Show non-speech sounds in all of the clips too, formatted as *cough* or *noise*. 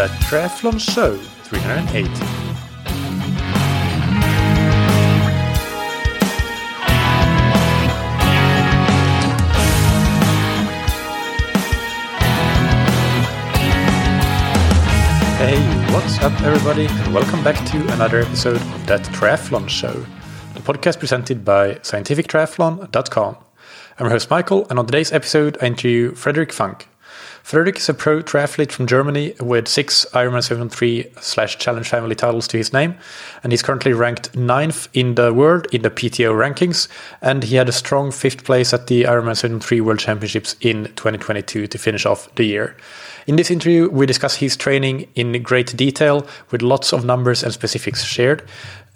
That Triathlon Show 308. Hey, what's up, everybody, and welcome back to another episode of That Triathlon Show, the podcast presented by scientifictriathlon.com. I'm your host, Michael, and on today's episode, I interview Frederic Funk. Frederic is a pro triathlete from Germany with six Ironman 70.3 slash Challenge Family titles to his name, and he's currently ranked ninth in the world in the PTO rankings, and he had a strong fifth place at the Ironman 70.3 World Championships in 2022 to finish off the year. In this interview, we discuss his training in great detail with lots of numbers and specifics shared.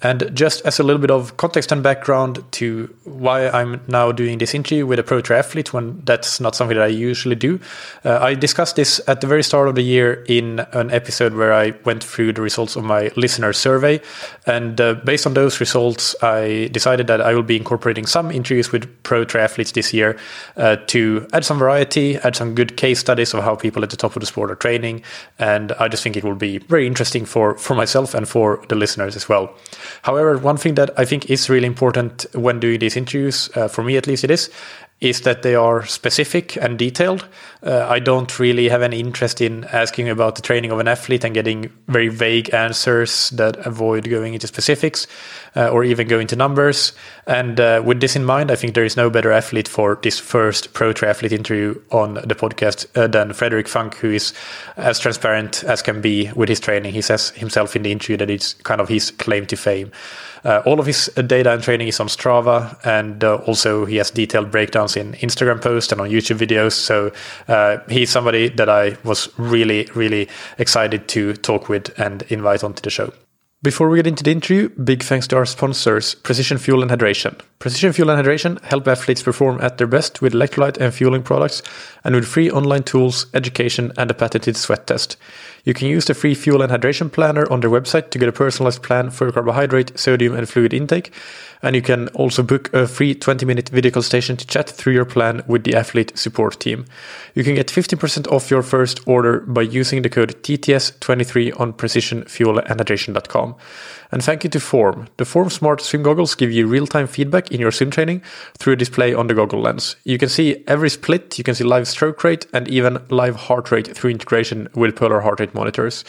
And just as a little bit of context and background to why I'm now doing this interview with a pro triathlete when that's not something that I usually do, uh, I discussed this at the very start of the year in an episode where I went through the results of my listener survey. And uh, based on those results, I decided that I will be incorporating some interviews with pro triathletes this year uh, to add some variety, add some good case studies of how people at the top of the sport are training. And I just think it will be very interesting for, for myself and for the listeners as well. However, one thing that I think is really important when doing these interviews, uh, for me at least it is, is that they are specific and detailed. Uh, I don't really have any interest in asking about the training of an athlete and getting very vague answers that avoid going into specifics uh, or even go into numbers. And uh, with this in mind, I think there is no better athlete for this first pro triathlete interview on the podcast uh, than Frederic Funk, who is as transparent as can be with his training. He says himself in the interview that it's kind of his claim to fame. Uh, all of his data and training is on Strava, and uh, also he has detailed breakdowns in Instagram posts and on YouTube videos. So uh, he's somebody that I was really, really excited to talk with and invite onto the show. Before we get into the interview, big thanks to our sponsors, Precision Fuel and Hydration. Precision Fuel and Hydration help athletes perform at their best with electrolyte and fueling products and with free online tools, education, and a patented sweat test. You can use the free fuel and hydration planner on their website to get a personalized plan for your carbohydrate, sodium, and fluid intake. And you can also book a free 20 minute video consultation to chat through your plan with the athlete support team. You can get 15% off your first order by using the code TTS23 on precisionfuelandhydration.com. And thank you to Form. The Form Smart Swim goggles give you real time feedback in your swim training through a display on the goggle lens. You can see every split, you can see live stroke rate, and even live heart rate through integration with Polar Heart Rate monitors.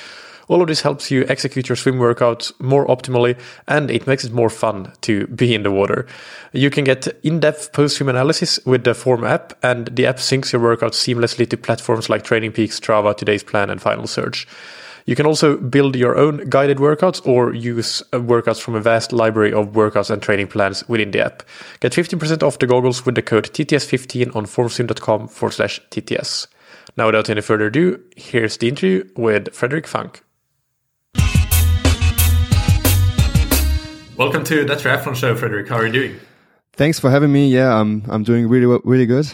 All of this helps you execute your swim workouts more optimally and it makes it more fun to be in the water. You can get in depth post swim analysis with the Form app, and the app syncs your workouts seamlessly to platforms like TrainingPeaks, Strava, Today's Plan, and Final Surge. You can also build your own guided workouts or use uh, workouts from a vast library of workouts and training plans within the app. Get 15% off the goggles with the code TTS15 on formswim.com forward slash TTS. Now, without any further ado, here's the interview with Frederic Funk. Welcome to the Triathlon Show, Frederic. How are you doing? Thanks for having me. Yeah, I'm I'm doing really really good.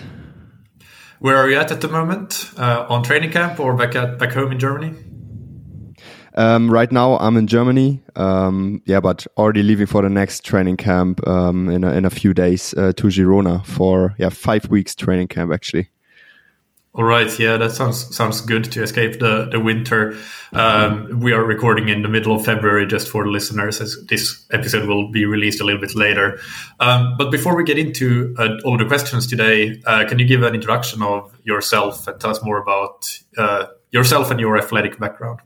Where are you at at the moment? Uh, on training camp or back at back home in Germany? Um, right now, I'm in Germany. Um, yeah, but already leaving for the next training camp um, in a, in a few days uh, to Girona for yeah five weeks training camp actually. All right, yeah, that sounds sounds good to escape the the winter. Um, we are recording in the middle of February, just for the listeners, as this episode will be released a little bit later. Um, but before we get into uh, all the questions today, uh, can you give an introduction of yourself and tell us more about uh, yourself and your athletic background?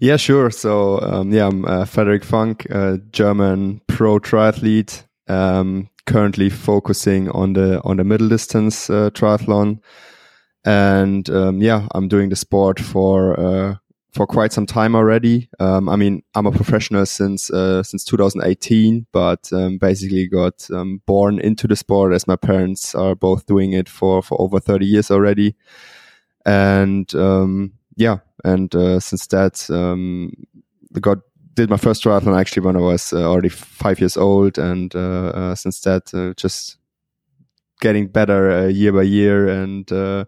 Yeah, sure. So, um, yeah, I'm uh, Frederic Funk, a German pro triathlete. Um, currently focusing on the on the middle distance uh, triathlon, and um, yeah, I'm doing the sport for uh, for quite some time already. Um, I mean, I'm a professional since uh, since 2018, but um, basically got um, born into the sport as my parents are both doing it for for over 30 years already, and um, yeah, and uh, since that, um, got did my first triathlon actually when I was uh, already five years old, and uh, uh, since that, uh, just getting better uh, year by year and uh,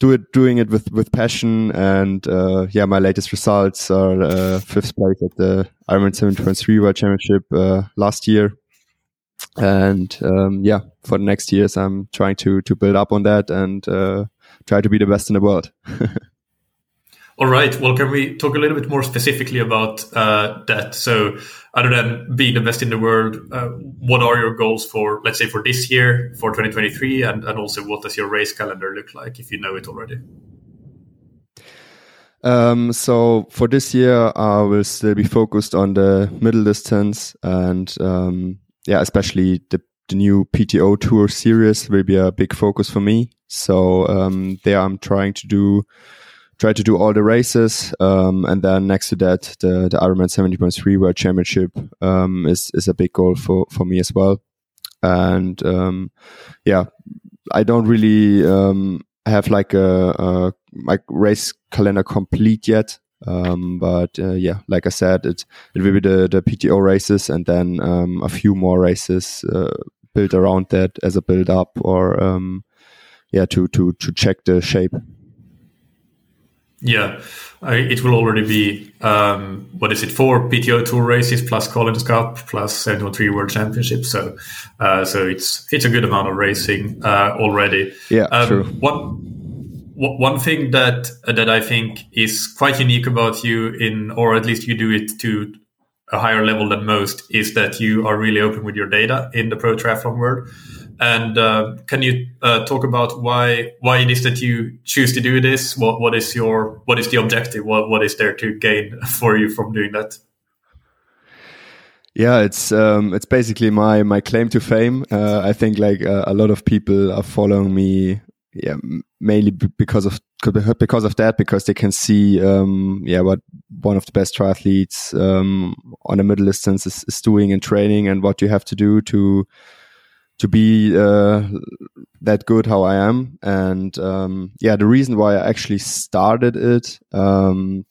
do it doing it with with passion. And yeah, my latest results are fifth place at the Ironman 70.3 World Championship last year. And um, yeah, for the next years, I'm trying to to build up on that and try to be the best in the world. *laughs* All right. Well, can we talk a little bit more specifically about uh, that? So, other than being the best in the world, uh, what are your goals for, let's say, for this year, for 2023, and, and also what does your race calendar look like if you know it already? Um, so for this year, I will still be focused on the middle distance and um, yeah, especially the, the new PTO Tour series will be a big focus for me. So um, there, I'm trying to do try to do all the races. Um, and then next to that, the, the Ironman 70.3 World Championship um, is, is a big goal for, for me as well. And um, yeah, I don't really um, have like a, a my race calendar complete yet. Um, but uh, yeah, like I said, it it will be the the PTO races and then um, a few more races uh, built around that as a build up or um, yeah to to to check the shape. Yeah, I, it will already be um, what is it four PTO Tour races plus Collins Cup plus 70.3 World Championship. So, uh, so it's it's a good amount of racing uh, already. Yeah, um, true. One one thing that that I think is quite unique about you in, or at least you do it to a higher level than most, is that you are really open with your data in the pro triathlon world. And uh, can you uh, talk about why why it is that you choose to do this? What what is your what is the objective? What what is there to gain *laughs* for you from doing that? Yeah, it's um, it's basically my my claim to fame. Uh, I think like uh, a lot of people are following me. Yeah, mainly because of because of that because they can see um, yeah what one of the best triathletes um, on a middle distance is, is doing in training and what you have to do to to be uh, that good how I am. And um, yeah, the reason why I actually started it um,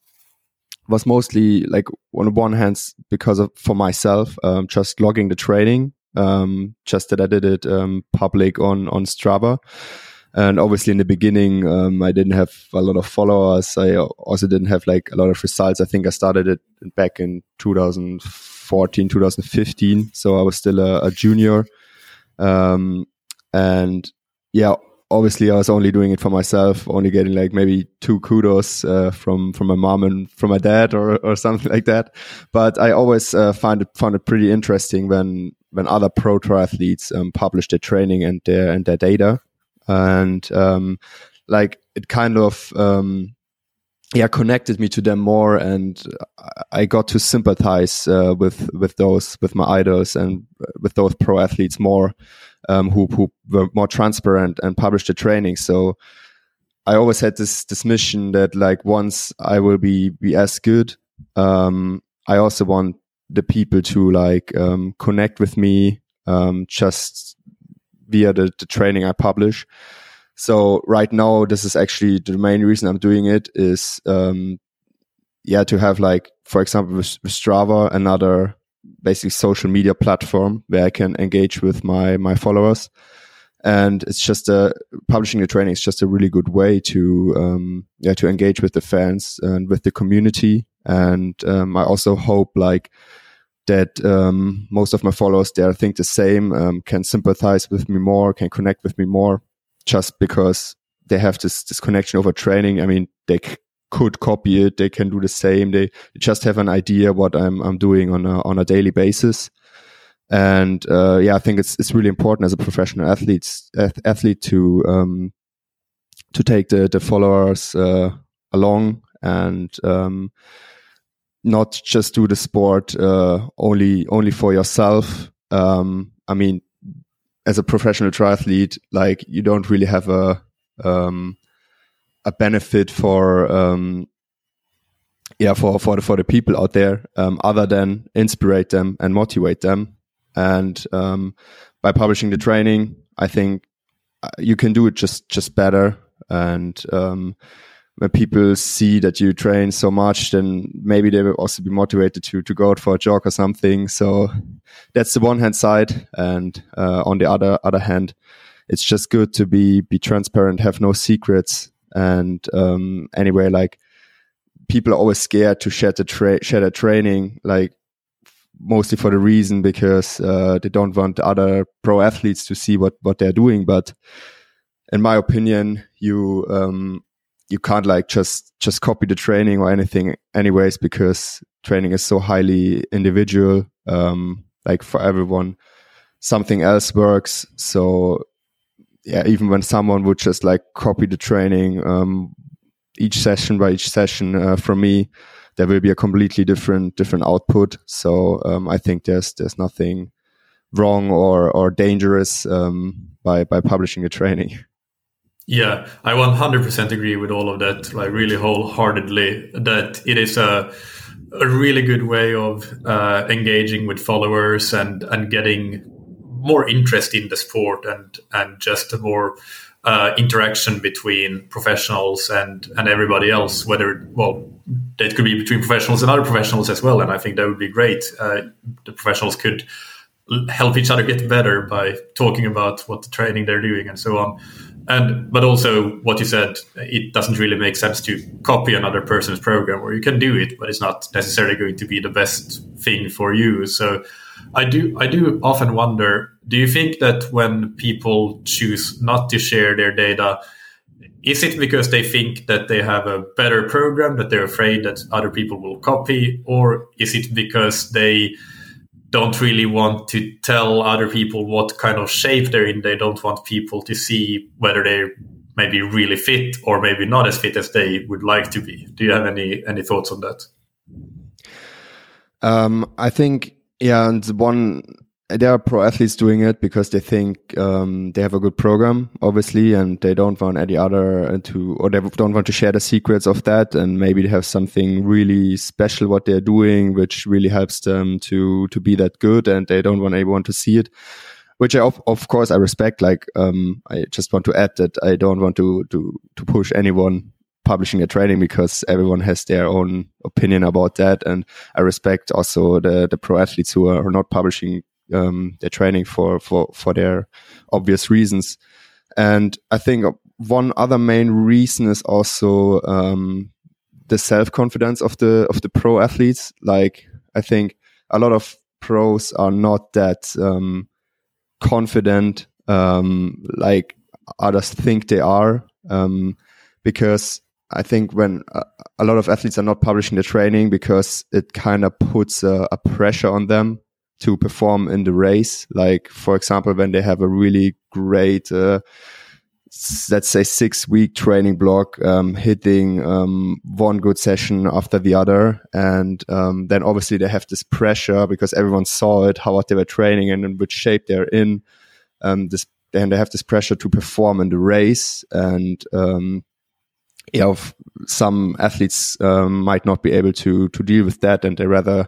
was mostly like on one hand because of for myself, um, just logging the training, um, just that I did it um, public on on Strava. And obviously, in the beginning, um, I didn't have a lot of followers. I also didn't have like a lot of results. I think I started it back in 2014, 2015. So I was still a, a junior. Um, and yeah, obviously I was only doing it for myself, only getting like maybe two kudos uh, from from my mom and from my dad or or something *laughs* like that. But I always uh, find it found it pretty interesting when when other pro triathletes um, publish their training and their and their data, and um, like it kind of um, yeah connected me to them more and i got to sympathize uh, with with those with my idols and with those pro athletes more um, who who were more transparent and published the training. So i always had this this mission that like once i will be be as good um, i also want the people to like um, connect with me um, just via the, the training i publish so right now, this is actually the main reason I'm doing it is, um, yeah, to have like, for example, with, Strava, another basically social media platform where I can engage with my, my followers. And it's just a publishing the training is just a really good way to, um, yeah, to engage with the fans and with the community. And, um, I also hope like, that um, most of my followers there think the same, um, can sympathize with me more, can connect with me more just because they have this, this connection over training. I mean, they c- could copy it. They can do the same. They, just have an idea what I'm, I'm doing on a, on a daily basis. And, uh, yeah, I think it's, it's really important as a professional athlete, athlete to, um, to take the, the followers, uh, along and, um, not just do the sport, uh, only, only for yourself. Um, I mean, as a professional triathlete, like you don't really have a um, a benefit for um, yeah for for the for the people out there um, other than inspire them and motivate them. And um, by publishing the training, I think uh, you can do it just just better and um, when people see that you train so much, then maybe they will also be motivated to to go out for a jog or something. So that's the one hand side, and uh, on the other other hand, it's just good to be be transparent, have no secrets, and um, anyway, like people are always scared to share the tra- share their training, like mostly for the reason because uh, they don't want other pro athletes to see what what they're doing, but in my opinion, you um, you can't like just just copy the training or anything anyways because training is so highly individual um like for everyone. Something else works. So yeah even when someone would just like copy the training um each session by each session uh, from me there will be a completely different different output. So um, i think there's there's nothing wrong or or dangerous um, by by publishing a training *laughs* yeah, I 100% agree with all of that, like really wholeheartedly, that it is a, a really good way of uh, engaging with followers and, and getting more interest in the sport and, and just a more uh, interaction between professionals and, and everybody else, whether, well, that could be between professionals and other professionals as well. And I think that would be great. Uh, the professionals could help each other get better by talking about what the training they're doing and so on and but also what you said it doesn't really make sense to copy another person's program or you can do it but it's not necessarily going to be the best thing for you. So i do i do often wonder do you think that when people choose not to share their data is it because they think that they have a better program that they're afraid that other people will copy or is it because they don't really want to tell other people what kind of shape they're in. They don't want people to see whether they're maybe really fit or maybe not as fit as they would like to be. Do you have any any thoughts on that? Um, I think yeah, and one there are pro athletes doing it because they think um, they have a good program, obviously, and they don't want any other to, or they don't want to share the secrets of that. And maybe they have something really special what they're doing, which really helps them to to be that good, and they don't want anyone to see it. Which I, of, of course, I respect. Like, um, I just want to add that I don't want to to to push anyone publishing their training because everyone has their own opinion about that, and I respect also the the pro athletes who are not publishing um, their training for for for their obvious reasons. And I think one other main reason is also um, the self confidence of the of the pro athletes. Like I think a lot of pros are not that um, confident um, like others think they are um, because I think when a, lot of athletes are not publishing their training because it kind of puts a pressure on them to perform in the race. Like, for example, when they have a really great, uh, let's say six week training block, um, hitting, um, one good session after the other. And, um, then obviously they have this pressure because everyone saw it, how they were training and in which shape they're in. Um, this, and they have this pressure to perform in the race and, um, yeah, some athletes um, might not be able to to deal with that, and they rather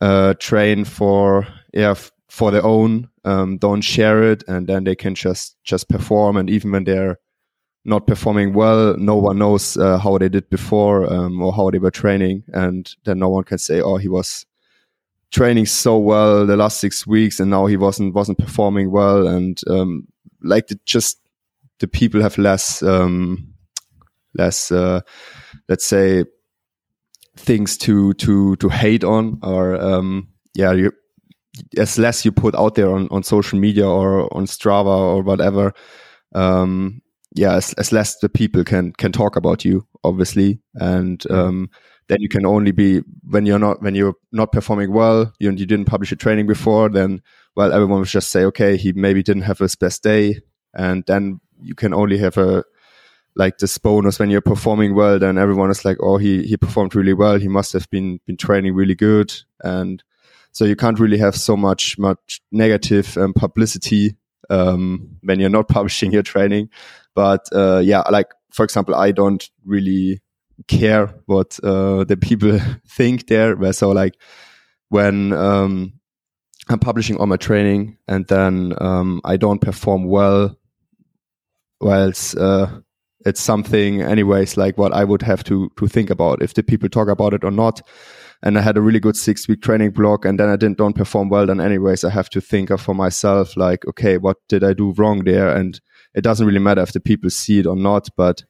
uh, train for yeah for their own um, don't share it and then they can just just perform. And even when they're not performing well no one knows uh, how they did before um, or how they were training. And then no one can say oh he was training so well the last six weeks and now he wasn't wasn't performing well. And um, like the, just the people have less um, less uh, let's say things to to to hate on or um, yeah you as less you put out there on, on social media or on Strava or whatever, um, yeah, as, as less the people can can talk about you, obviously, and um, then you can only be when you're not when you're not performing well, you and you didn't publish a training before, then well, everyone will just say, okay, he maybe didn't have his best day, and then you can only have a like this bonus when you're performing well, then everyone is like, oh, he he performed really well. He must have been been training really good, and so you can't really have so much much negative um, publicity um, when you're not *laughs* publishing your training. But uh, yeah, like for example, I don't really care what uh, the people *laughs* think there. So like when um, I'm publishing all my training and then um, I don't perform well, whilst uh, it's something anyways like what i would have to to think about if the people talk about it or not. And i had a really good six week training block and then i didn't don't perform well then anyways. I have to think of for myself like okay what did i do wrong there? And it doesn't really matter if the people see it or not but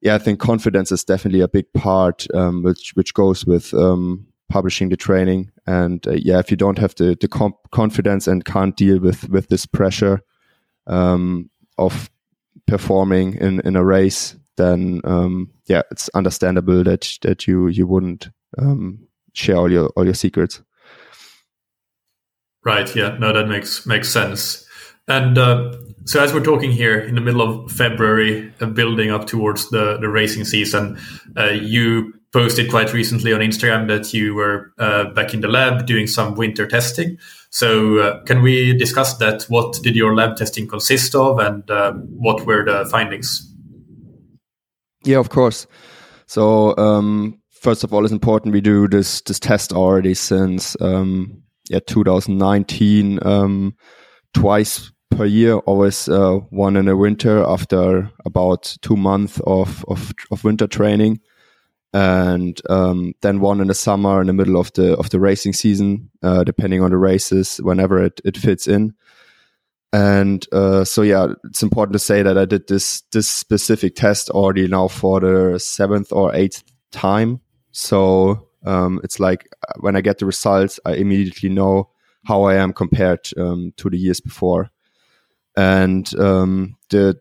yeah i think confidence is definitely a big part um, which which goes with um, publishing the training. And uh, yeah if you don't have the the confidence and can't deal with with this pressure um, of performing in, in a race, then um, yeah, it's understandable that that you you wouldn't um, share all your all your secrets. Right. Yeah. No, that makes makes sense. And uh, so, as we're talking here in the middle of February, uh, building up towards the the racing season, uh, you posted quite recently on Instagram that you were uh, back in the lab doing some winter testing. So, uh, can we discuss that? What did your lab testing consist of, and uh, what were the findings? Yeah, of course. So, um, first of all, it's important we do this this test already since um, yeah 2019 um, twice per year always uh, one in the winter after about two months of, of, of winter training and um, then one in the summer in the middle of the of the racing season uh, depending on the races whenever it, it fits in and uh, so yeah it's important to say that i did this this specific test already now for the seventh or eighth time so um, it's like uh, when I get the results, I immediately know how I am compared um, to the years before. And um, the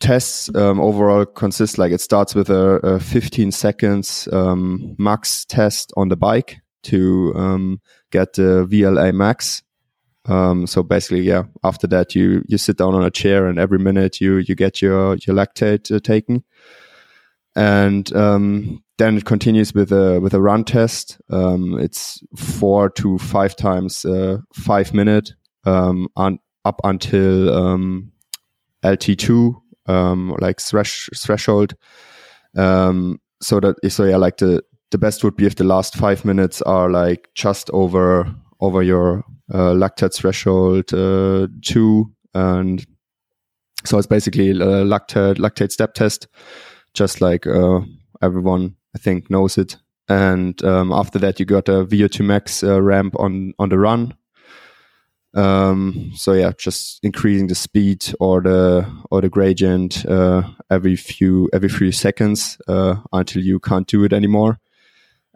tests um, overall consist like it starts with a, a 15 seconds um, max test on the bike to um, get the VLA max. so basically, yeah. After that, you you sit down on a chair, and every minute you you get your your lactate uh, taken and um, then it continues with a with a run test. Um, it's four to five times uh, five minute um, un- up until um, LT two um, like thresh- threshold. Um, so that so yeah, like the the best would be if the last five minutes are like just over over your uh, lactate threshold uh, two, and so it's basically a lactate lactate step test just like uh, everyone I think knows it. And um, after that, you got a VO2 max uh, ramp on on the run. Um, so yeah, just increasing the speed or the or the gradient uh, every few every few seconds uh, until you can't do it anymore.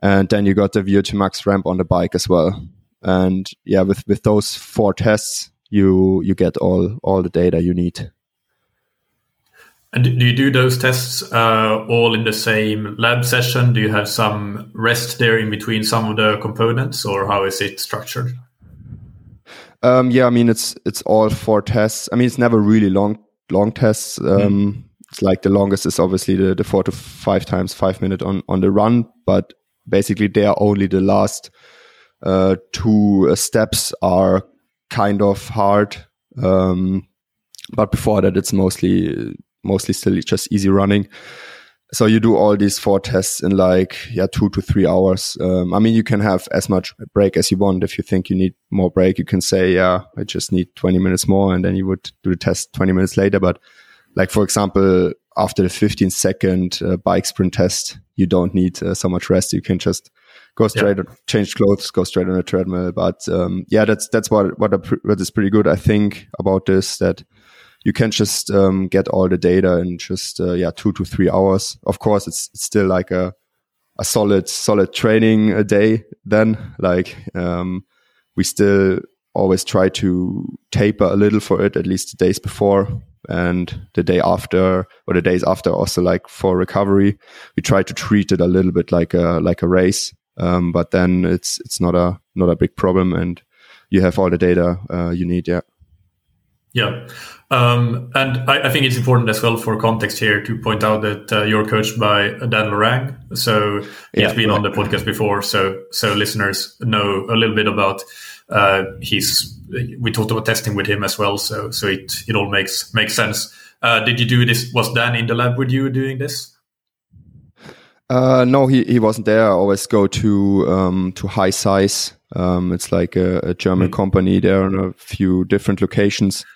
And then you got the VO2 max ramp on the bike as well. And yeah, with with those four tests, you you get all all the data you need. And do you do those tests uh, all in the same lab session? Do you have some rest there in between some of the components, or how is it structured? Um, yeah, I mean it's it's all four tests. I mean it's never really long long tests. Um, mm. It's like the longest is obviously the, the four to five times five minute on on the run, but basically they are only the last uh, two uh, steps are kind of hard. Um, but before that, it's mostly mostly still just easy running. So you do all these four tests in like yeah two to three hours. Um, I mean, you can have as much break as you want. If you think you need more break, you can say yeah, I just need twenty minutes more, and then you would do the test twenty minutes later. But like for example, after the 15 second uh, bike sprint test, you don't need uh, so much rest. You can just go straight, yeah. change clothes, go straight on a treadmill. But um, yeah, that's that's what what, what is pretty good. I think about this that you can just um, get all the data in just uh, yeah two to three hours. Of course, it's, it's still like a a solid solid training a day. Then like um, we still always try to taper a little for it at least the days before and the day after or the days after also like for recovery we try to treat it a little bit like a like a race um, but then it's it's not a not a big problem and you have all the data uh, you need yeah yeah. Um, and I, I, think it's important as well for context here to point out that uh, you're coached by Dan Lorang. So he's yeah, been right. on the podcast before. So, so listeners know a little bit about, uh, his, we talked about testing with him as well. So, so it, it all makes, makes sense. Uh, did you do this? Was Dan in the lab with you doing this? Uh, no, he, he wasn't there. I always go to, um, to HiSeis. Um, it's like a, a German mm. company there in a few different locations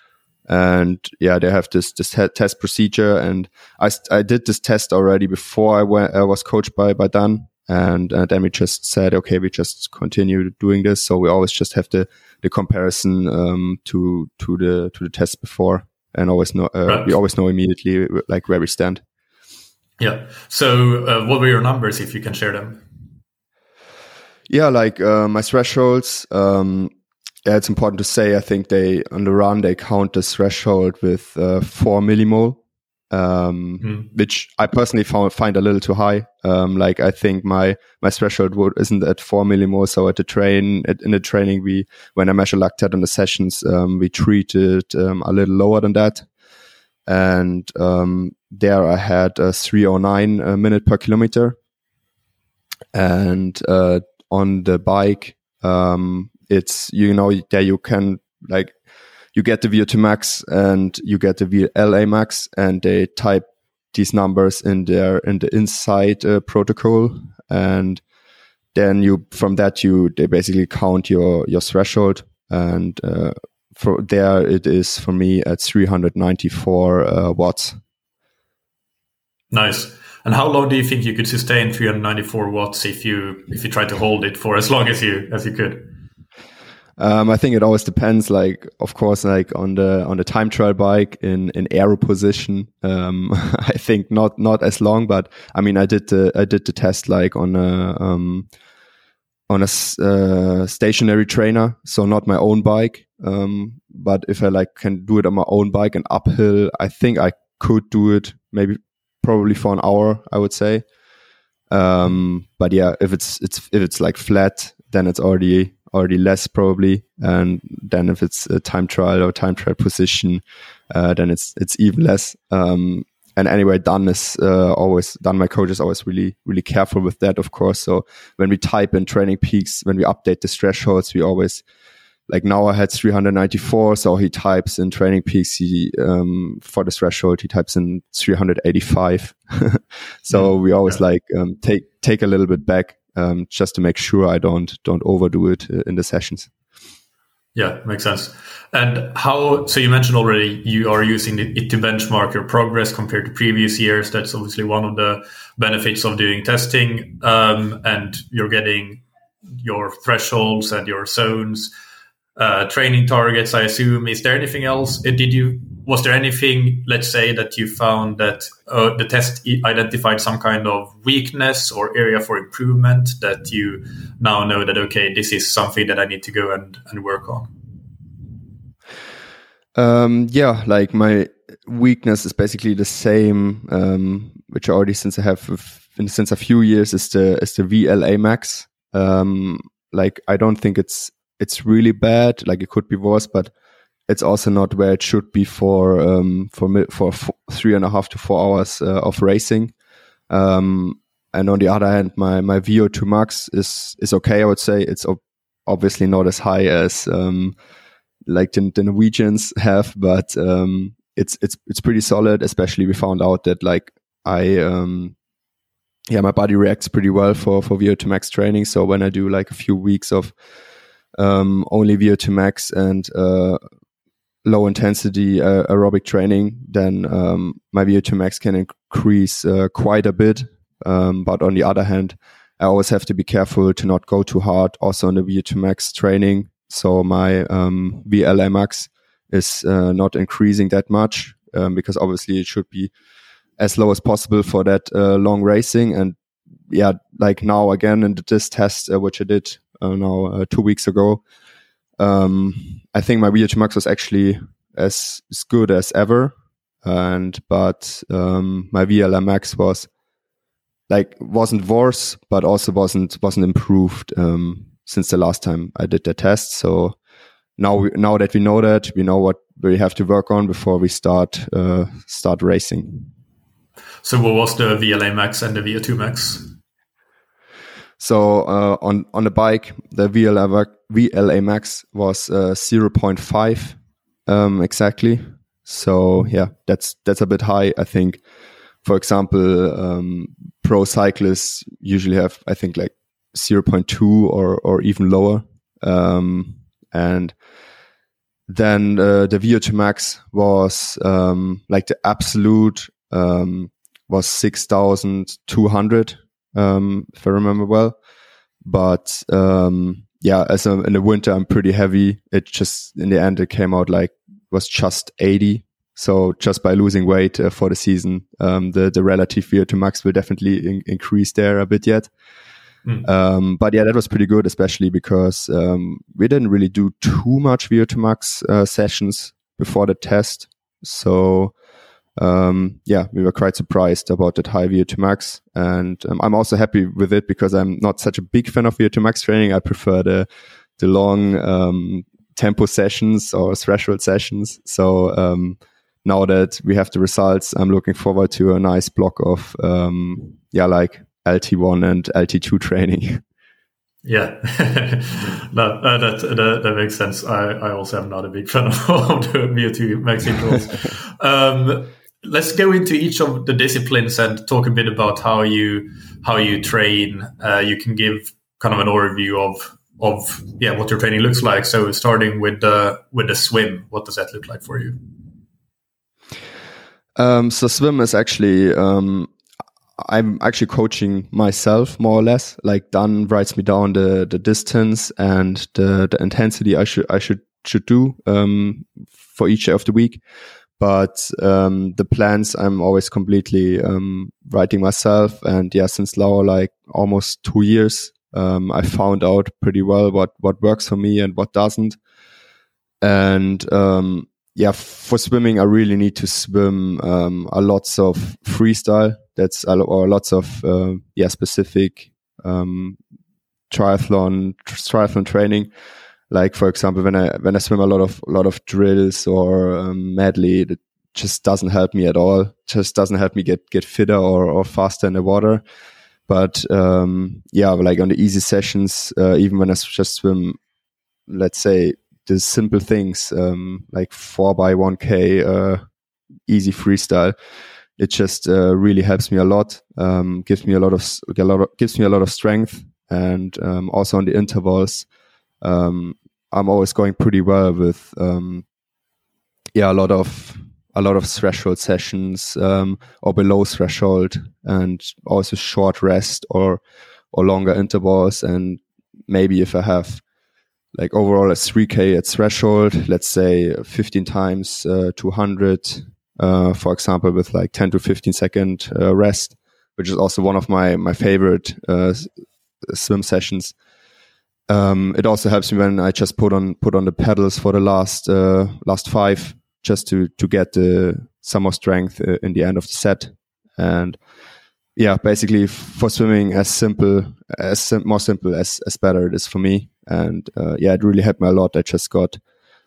and yeah, they have this this test procedure, and I I did this test already before I went. I was coached by by Dan, and uh, then we just said, okay, we just continue doing this. So we always just have the the comparison um, to to the to the test before, and always know uh, right. we always know immediately like where we stand. Yeah. So uh, what were your numbers, if you can share them? Yeah, like uh, my thresholds. Um, yeah, it's important to say. I think they on the run they count the threshold with uh, four millimole. um, mm. which I personally found, find a little too high. Um, like I think my my threshold would, isn't at four millimole. So at the train at, in the training, we when I measure lactate in the sessions, um, we treat it um, a little lower than that. And um, there I had a 309 uh, minute per kilometer, and uh, on the bike, um, it's you know there you can like you get the VO2 max and you get the VLA max, and they type these numbers in their in the INSCYD uh, protocol, and then you from that you they basically count your your threshold, and uh, for there it is for me at 394 uh, watts. Nice. And how long do you think you could sustain 394 watts if you if you try to hold it for as long as you as you could? Um, I think it always depends. Like, of course, like on the on the time trial bike in in aero position, um, *laughs* I think not not as long. But I mean, I did the I did the test like on a um, on a uh, stationary trainer, so not my own bike. Um, but if I like can do it on my own bike and uphill, I think I could do it maybe probably for an hour. I would say. Um, but yeah, if it's it's if it's like flat, then it's already already less probably. And then if it's a time trial or time trial position, uh, then it's it's even less. Um, and anyway, Dan is uh, always Dan. My coach is always really really careful with that, of course. So when we type in TrainingPeaks, when we update the thresholds, we always like now I had 394, so he types in TrainingPeaks. He um, for the threshold he types in 385. *laughs* so mm, we always yeah. like um, take take a little bit back um, just to make sure I don't don't overdo it uh, in the sessions. Yeah, makes sense. And how? So you mentioned already you are using it to benchmark your progress compared to previous years. That's obviously one of the benefits of doing testing, um, and you're getting your thresholds and your zones, uh, training targets. I assume. Is there anything else? Uh, did you was there anything, let's say, that you found that uh, the test identified some kind of weakness or area for improvement that you now know that, okay, this is something that I need to go and, and work on? Um, yeah, like my weakness is basically the same, um, which already since I have in since a few years is the is the VLA max. Um, like I don't think it's it's really bad. Like it could be worse, but it's also not where it should be for um, for for three and a half to four hours uh, of racing. Um, and on the other hand, my my VO2 max is is okay. I would say it's obviously not as high as um, like the, the, Norwegians have, but um, it's it's it's pretty solid. Especially we found out that like I um, yeah my body reacts pretty well for for VO2 max training. So when I do like a few weeks of um, only VO2 max and uh, low intensity uh, aerobic training, then um, my VO2 max can increase uh, quite a bit. Um, but on the other hand, I always have to be careful to not go too hard also on the VO2 max training. So my um, VLA max is uh, not increasing that much um, because obviously it should be as low as possible for that uh, long racing. And yeah, like now again in this test, uh, which I did now two weeks ago, um, I think my VO2 max was actually as, as good as ever. And, but, um, my VLA max was like, wasn't worse, but also wasn't, wasn't improved, um, since the last time I did the test. So now, we, now that we know that, we know what we have to work on before we start, uh, start racing. So what was the VLA max and the VO2 max? So uh, on on the bike, the VLA VLA max was uh, 0.5 um, exactly. So yeah, that's that's a bit high. I think. For example, um, pro cyclists usually have I think like 0.2 or or even lower. Um, and then uh, the VO2 max was um, like the absolute um, was 6,200 um, if I remember well. But um, yeah, as a, in the winter, I'm pretty heavy. It just in the end, it came out like was just 80. So just by losing weight uh, for the season, um, the the relative VO2 max will definitely in- increase there a bit yet. Mm. Um, but yeah, that was pretty good, especially because um, we didn't really do too much VO2 max uh, sessions before the test. So um, yeah, we were quite surprised about that high VO2 max. And um, I'm also happy with it because I'm not such a big fan of VO2 max training. I prefer the, the long, um, tempo sessions or threshold sessions. So, um, now that we have the results, I'm looking forward to a nice block of, um, yeah, like LT1 and LT2 *laughs* training. Yeah, *laughs* no, uh, that, that, that makes sense. I, I also am not a big fan *laughs* of the VO2 max intervals. um, let's go into each of the disciplines and talk a bit about how you how you train. Uh, you can give kind of an overview of of yeah what your training looks like. So starting with the with the swim, what does that look like for you? Um, so swim is actually um, I'm actually coaching myself more or less. Like Dan writes me down the the distance and the the intensity I should I should should do um, for each day of the week but um, the plans I'm always completely um, writing myself. And yeah, since now like almost two years, um, I found out pretty well what what works for me and what doesn't. And um, yeah, for swimming, I really need to swim um, a lots of freestyle. That's or lots of uh, yeah specific um, triathlon triathlon training like for example when i when i swim a lot of lot of drills or um, medley it just doesn't help me at all. Just doesn't help me get get fitter or, or faster in the water. But um, yeah like on the easy sessions uh, even when i just swim let's say the simple things um, like 4 by 1k uh, easy freestyle it just uh, really helps me a lot um, gives me a lot of a lot of, gives me a lot of strength. And um, also on the intervals um, I'm always going pretty well with um, yeah a lot of a lot of threshold sessions um, or below threshold and also short rest or or longer intervals. And maybe if I have like overall a 3k at threshold let's say 15 times uh, 200 uh, for example with like 10 to 15 second uh, rest which is also one of my my favorite uh, swim sessions um, it also helps me when I just put on put on the pedals for the last uh, last five, just to to get some more strength uh, in the end of the set. And yeah, basically for swimming, as simple as sim more simple as as better it is for me. And uh, yeah, it really helped me a lot. I just got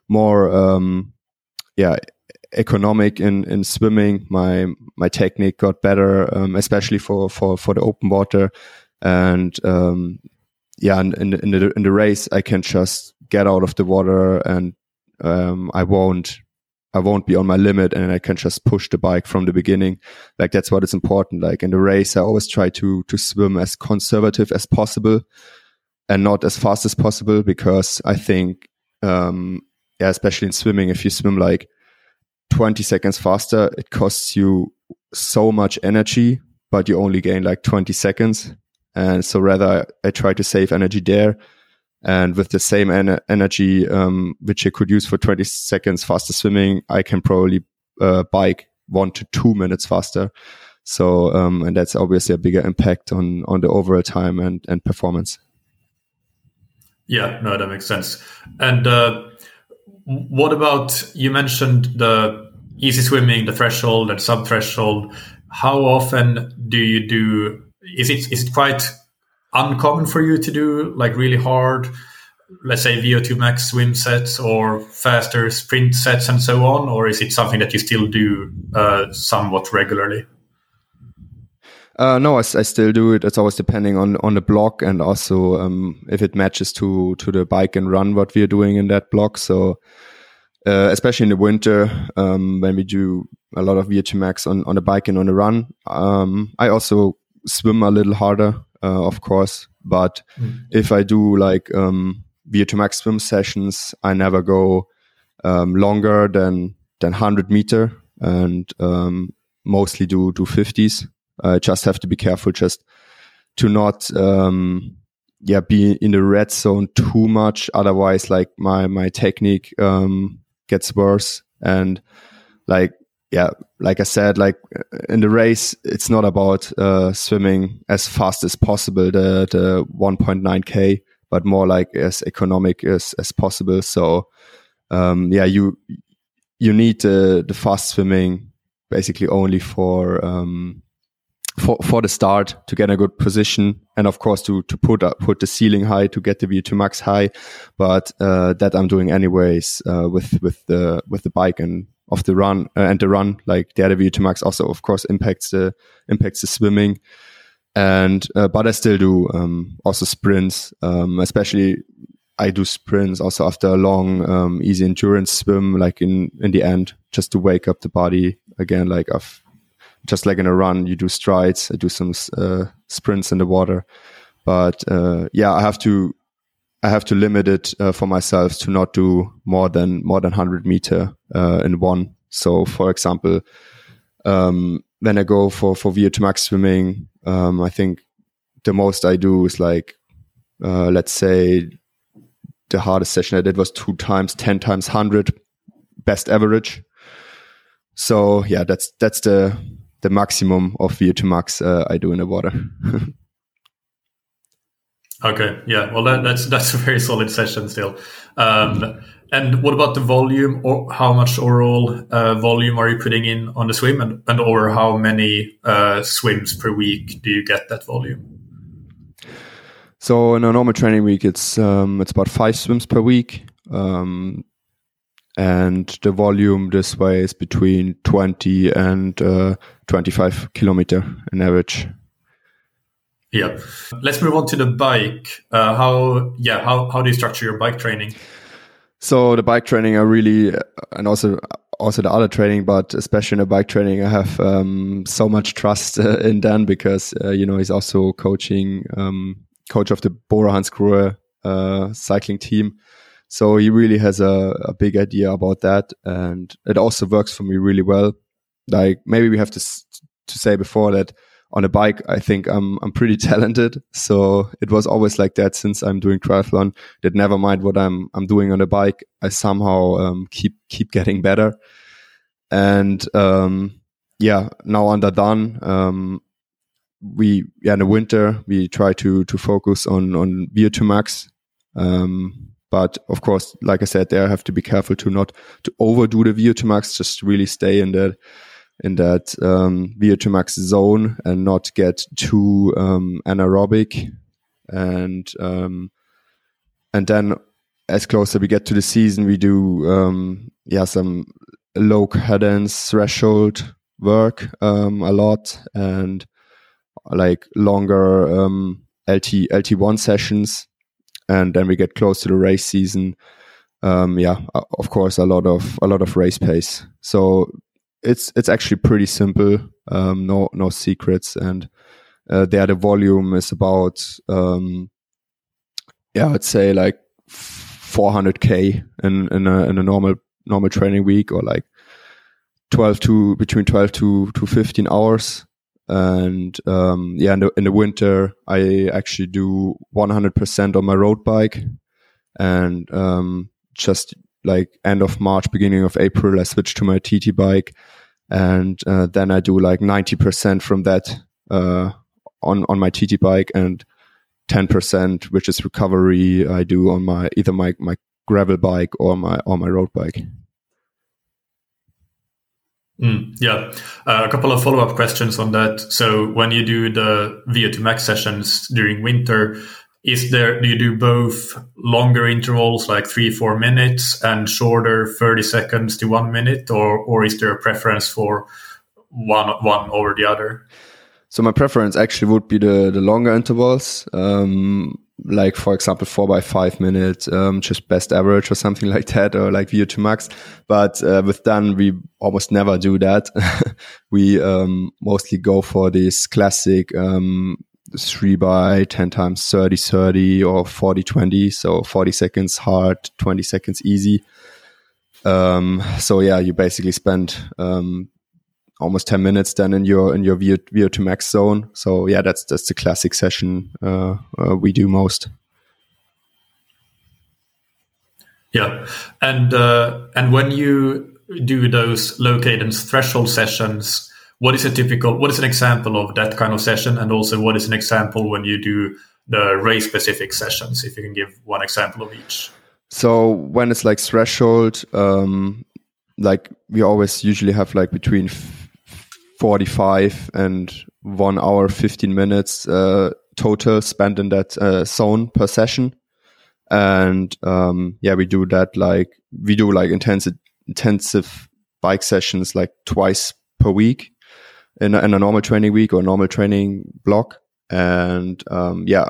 more um, yeah economic in in swimming. My my technique got better, um, especially for for for the open water. And um, yeah, in, in, in, the in the race, I can just get out of the water and um, I won't I won't be on my limit and I can just push the bike from the beginning. Like that's what is important. Like in the race, I always try to to swim as conservative as possible and not as fast as possible because I think um yeah, especially in swimming, if you swim like 20 seconds faster, it costs you so much energy, but you only gain like 20 seconds. And so rather I try to save energy there. And with the same en energy, um, which I could use for 20 seconds faster swimming, I can probably uh, bike one to two minutes faster. So, um, and that's obviously a bigger impact on, on the overall time and, and performance. Yeah, no, that makes sense. And uh, what about you mentioned the easy swimming, the threshold and sub threshold? How often do you do is it is it quite uncommon for you to do like really hard let's say VO2 max swim sets or faster sprint sets and so on, or is it something that you still do uh, somewhat regularly? Uh, no, I, I, still do it. It's always depending on on the block and also um, if it matches to to the bike and run what we are doing in that block. So, uh, especially in the winter um, when we do a lot of VO2 max on on the bike and on the run, um, I also swim a little harder, uh, of course. But mm. if I do like um, VO2 max swim sessions, I never go um, longer than than 100 meter and um, mostly do do 50s. I just have to be careful just to not um, yeah be in the red zone too much. Otherwise, like my my technique um, gets worse and like yeah, like I said, like uh, in the race, it's not about uh, swimming as fast as possible, the the 1.9k, but more like as economic as as possible. So, um, yeah, you you need the the fast swimming basically only for um, for for the start to get a good position, and of course to to put up, put the ceiling high to get the VO2 max high. But uh, that I'm doing anyways uh, with with the with the bike and of the run uh, and the run like the other VO2 max also of course impacts the impacts the swimming. And uh, but I still do um, also sprints, um, especially I do sprints also after a long, um, easy endurance swim, like in, in the end, just to wake up the body again. Like I've just like in a run, you do strides, I do some, uh, sprints in the water. But, uh, yeah, I have to, I have to limit it uh, for myself to not do more than, more than 100 meter, uh, in one. So for example, um, when I go for, for VO2 max swimming, um, I think the most I do is like, uh, let's say the hardest session I did was two times, 10 times 100 best average. So yeah, that's, that's the, the maximum of VO2 max uh, I do in the water. *laughs* okay. Yeah. Well, that, that's, that's a very solid session still. Um, and what about the volume or how much overall uh, volume are you putting in on the swim and, and or how many uh, swims per week do you get that volume? So in a normal training week, it's um, it's about five swims per week, um, and the volume this way is between twenty and uh, twenty-five kilometer in average. Yeah, let's move on to the bike. Uh, how yeah how how do you structure your bike training? So the bike training, I really and also also the other training, but especially in the bike training, I have um, so much trust uh, in Dan because uh, you know he's also coaching um, coach of the Bora Hansgrohe uh, cycling team. So he really has a, a, big idea about that, and it also works for me really well. Like maybe we have to to say before that on a bike, I think I'm I'm pretty *laughs* talented. So it was always like that since I'm doing triathlon. That never mind what I'm I'm doing on a bike, I somehow um, keep keep getting better. And um, yeah, now under Dan, um, we yeah in the winter we try to to focus on on VO2 max. Um, but of course, like I said, there I have to be careful to not to overdo the VO2 max. Just really stay in that in that um, VO2 max zone and not get too um, anaerobic. And um, and then as closer we get to the season, we do um, yeah some low cadence threshold work um, a lot and like longer um, LT LT1 sessions, and then we get close to the race season. Yeah, of course, a lot of a lot of race pace. So it's it's actually pretty simple. Um, no no secrets, and uh, there the volume is about um, yeah, I'd say like 400k in in a, in a normal normal training week, or like 12 to between 12 to to 15 hours and um, yeah, in the, in the winter, I actually do 100% on my road bike. And um, just like end of March, beginning of April, I switch to my TT bike. And uh, then I do like 90% from that uh, on, on my TT bike and 10%, which is recovery, I do on my either my, my gravel bike or my or my road bike. Mm, yeah, uh, a couple of follow up questions on that. So, when you do the VO2 max sessions during winter, is there do you do both longer intervals like three four minutes and shorter 30 seconds to one minute or or is there a preference for one one over the other so my preference actually would be the the longer intervals um, like for example four by five minutes, um, just best average or something *laughs* like that, or like VO2 max. But uh, with Dan, we almost never do that. *laughs* we um, mostly go for this classic um, three by 10 times 30 30 or 40 20. So 40 seconds hard, 20 seconds easy. Um, so yeah, you basically spend um, almost 10 minutes then in your in your VO, VO2 max zone. So yeah, that's that's the classic session uh, uh, we do most. Yeah, and uh, and when you do those low cadence threshold sessions, what is a typical? What is an example of that kind of session? And also, what is an example when you do the race specific sessions? If you can give one example of each. So when it's like threshold, um, like we always usually have like between 45 and one hour, 15 minutes, uh, total spent in that, uh, zone per session. And, um, yeah, we do that like, we do like intensive, intensive bike sessions like twice per week in a, in a normal training week or normal training block. And, um, yeah,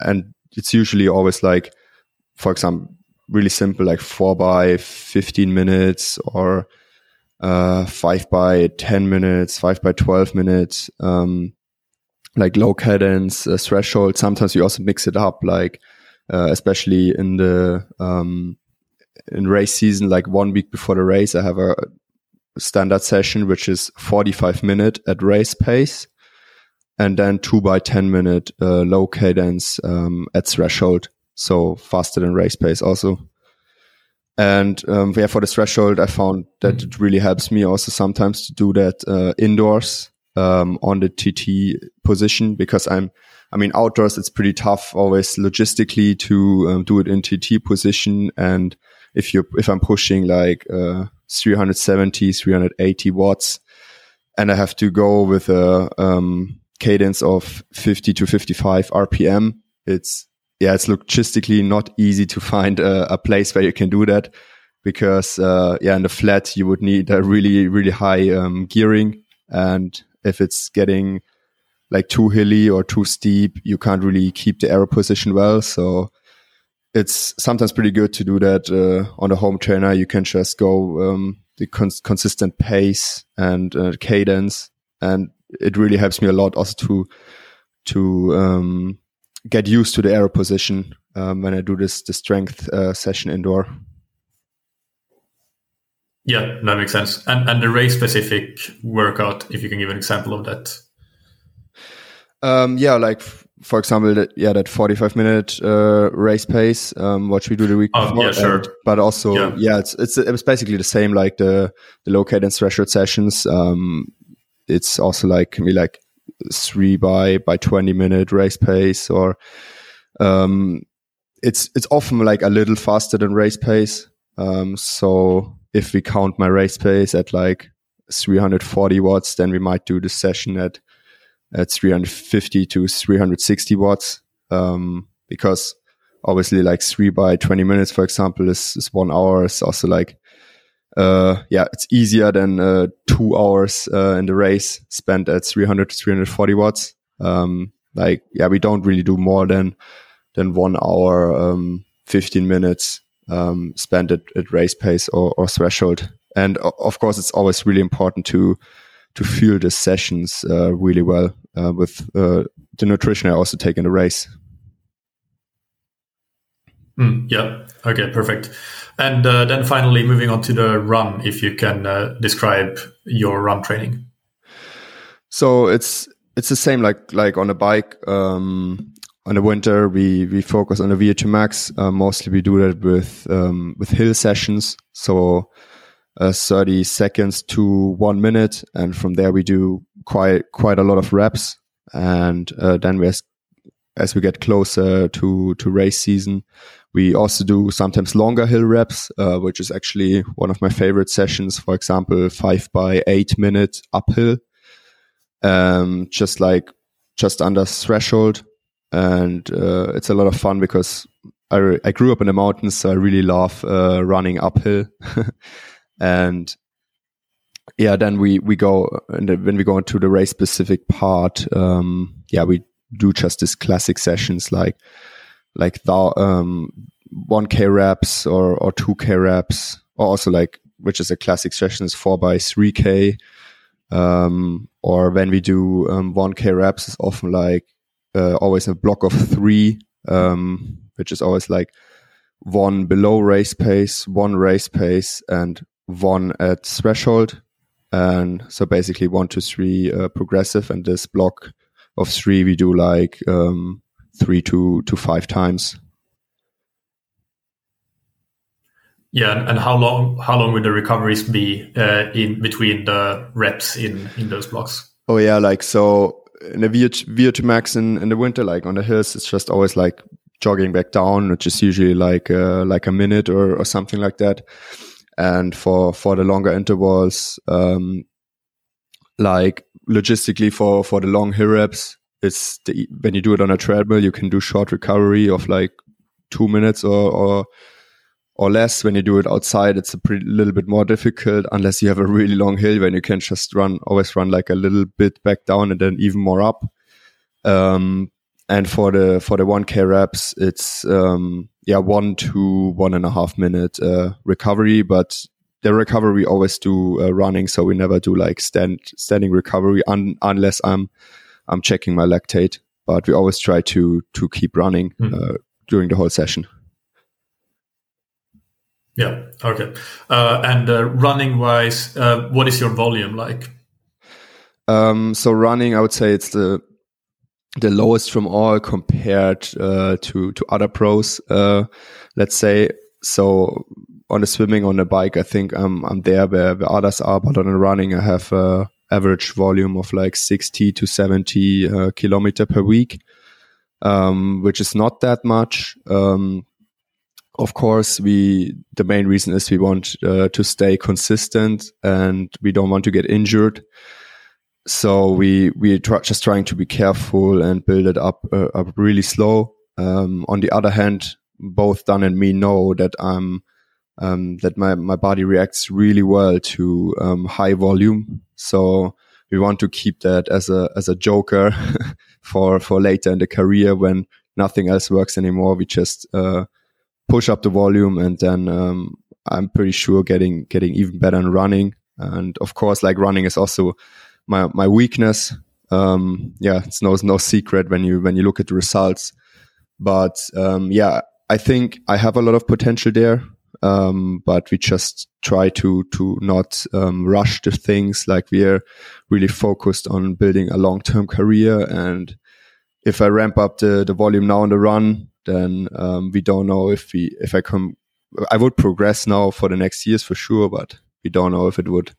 and it's usually always like, for example, really simple, like four by 15 minutes or, uh, five by 10 minutes, five by 12 minutes, um, like low cadence, uh, threshold. Sometimes we also mix it up, like, uh, especially in the, um, in race season, like one week before the race, I have a standard session, which is 45 minute at race pace and then two by 10 minute uh, low cadence um, at threshold. So faster than race pace also. And um, yeah, for the threshold, I found that it really helps me also sometimes to do that uh, indoors um, on the TT position because I'm, I mean, outdoors it's pretty tough always logistically to um, do it in TT position. And if you if I'm pushing like uh, 370, 380 watts, and I have to go with a um, cadence of 50 to 55 RPM, it's yeah, it's logistically not easy to find a, a place where you can do that because uh, yeah, in the flat you would need a really really high um, gearing, and if it's getting like too hilly or too steep, you can't really keep the aero position well. So it's sometimes pretty good to do that uh, on a home trainer. You can just go um, the cons- consistent pace and uh, cadence, and it really helps me a lot also to to um, get used to the aero position um, when I do this the strength uh, session indoor. Yeah, that makes sense. And and the race specific workout, if you can give an example of that. Um, yeah, like for example, that yeah, that forty-five minute uh, race pace, um, what we do the week oh, before. Yeah, sure. And, but also, yeah. yeah, it's it's it's basically the same like the the low cadence threshold sessions. Um, it's also like can be like three by by 20 minute race pace or um it's it's often like a little faster than race pace um so if we count my race pace at like 340 watts then we might do the session at at 350 to 360 watts um because obviously like three by 20 minutes for example is, is one hour is also like uh, yeah, it's easier than uh, two hours uh, in the race spent at 300 to 340 watts. Um, like, yeah, we don't really do more than than one hour, um, 15 minutes um, spent at, at race pace or, or threshold. And of course, it's always really important to to feel the sessions uh, really well uh, with uh, the nutrition I also take in the race. Mm, yeah. Okay. Perfect. And uh, then finally, moving on to the run, if you can uh, describe your run training. So it's it's the same like like on a bike. Um, on the winter, we we focus on the VO2 max. Uh, mostly, we do that with um, with hill sessions. So uh, 30 seconds to one minute, and from there we do quite quite a lot of reps. And uh, then we as, as we get closer to to race season, we also do sometimes longer hill reps, uh, which is actually one of my favorite sessions. For example, five by eight minute uphill, um, just like just under threshold. And uh, it's a lot of fun because I, I grew up in the mountains, so I really love uh, running uphill. *laughs* and yeah, then we we go and when we go into the race specific part, um, yeah, we do just these classic sessions like like the um 1k reps or or 2k reps or also like which is a classic session is 4 by 3k um or when we do um 1k reps is often like uh, always a block of 3 um which is always like one below race pace one race pace and one at threshold and so basically one to three uh, progressive and this block of three we do like um three to to five times. Yeah, and how long how long would the recoveries be uh, in between the reps in in those blocks? Oh yeah, like so in the VO2 max in, in the winter, like on the hills, it's just always like jogging back down, which is usually like uh, like a minute or, or something like that. And for for the longer intervals, um, like logistically for for the long hill reps, it's the, when you do it on a treadmill, you can do short recovery of like two minutes or or or less. When you do it outside, it's a pretty little bit more difficult unless you have a really long hill when you can just run always run like a little bit back down and then even more up. Um, and for the for the 1k reps it's um yeah one to one and a half minute uh, recovery but the recovery we always do uh, running so we never do like stand standing recovery un, unless i'm i'm checking my lactate but we always try to to keep running mm. uh, during the whole session. Yeah okay. Uh, and uh, running wise uh, what is your volume like? Um so running i would say it's the the lowest from all compared uh, to to other pros. Uh, let's say so on the swimming on the bike, I think I'm I'm there where, where others are, but on the running, I have a average volume of like 60 to 70 uh, kilometer per week, um, which is not that much. Um, of course, we the main reason is we want uh, to stay consistent and we don't want to get injured so we we try, just trying to be careful and build it up uh, up really slow. Um, on the other hand, both Dan and me know that I'm um, that my my body reacts really well to um, high volume. So we want to keep that as a as a joker *laughs* for for later in the career when nothing else works anymore. We just uh, push up the volume, and then um, I'm pretty sure getting getting even better in running. And of course, like running is also my my weakness. Um, yeah, it's no no secret when you when you look at the results. But um, yeah, I think I have a lot of potential there. Um, but we just try to to not um, rush the things. Like we are really focused on building a long term career. And if I ramp up the the volume now on the run, then um, we don't know if we if I come. I would progress now for the next years for sure, but we don't know if it would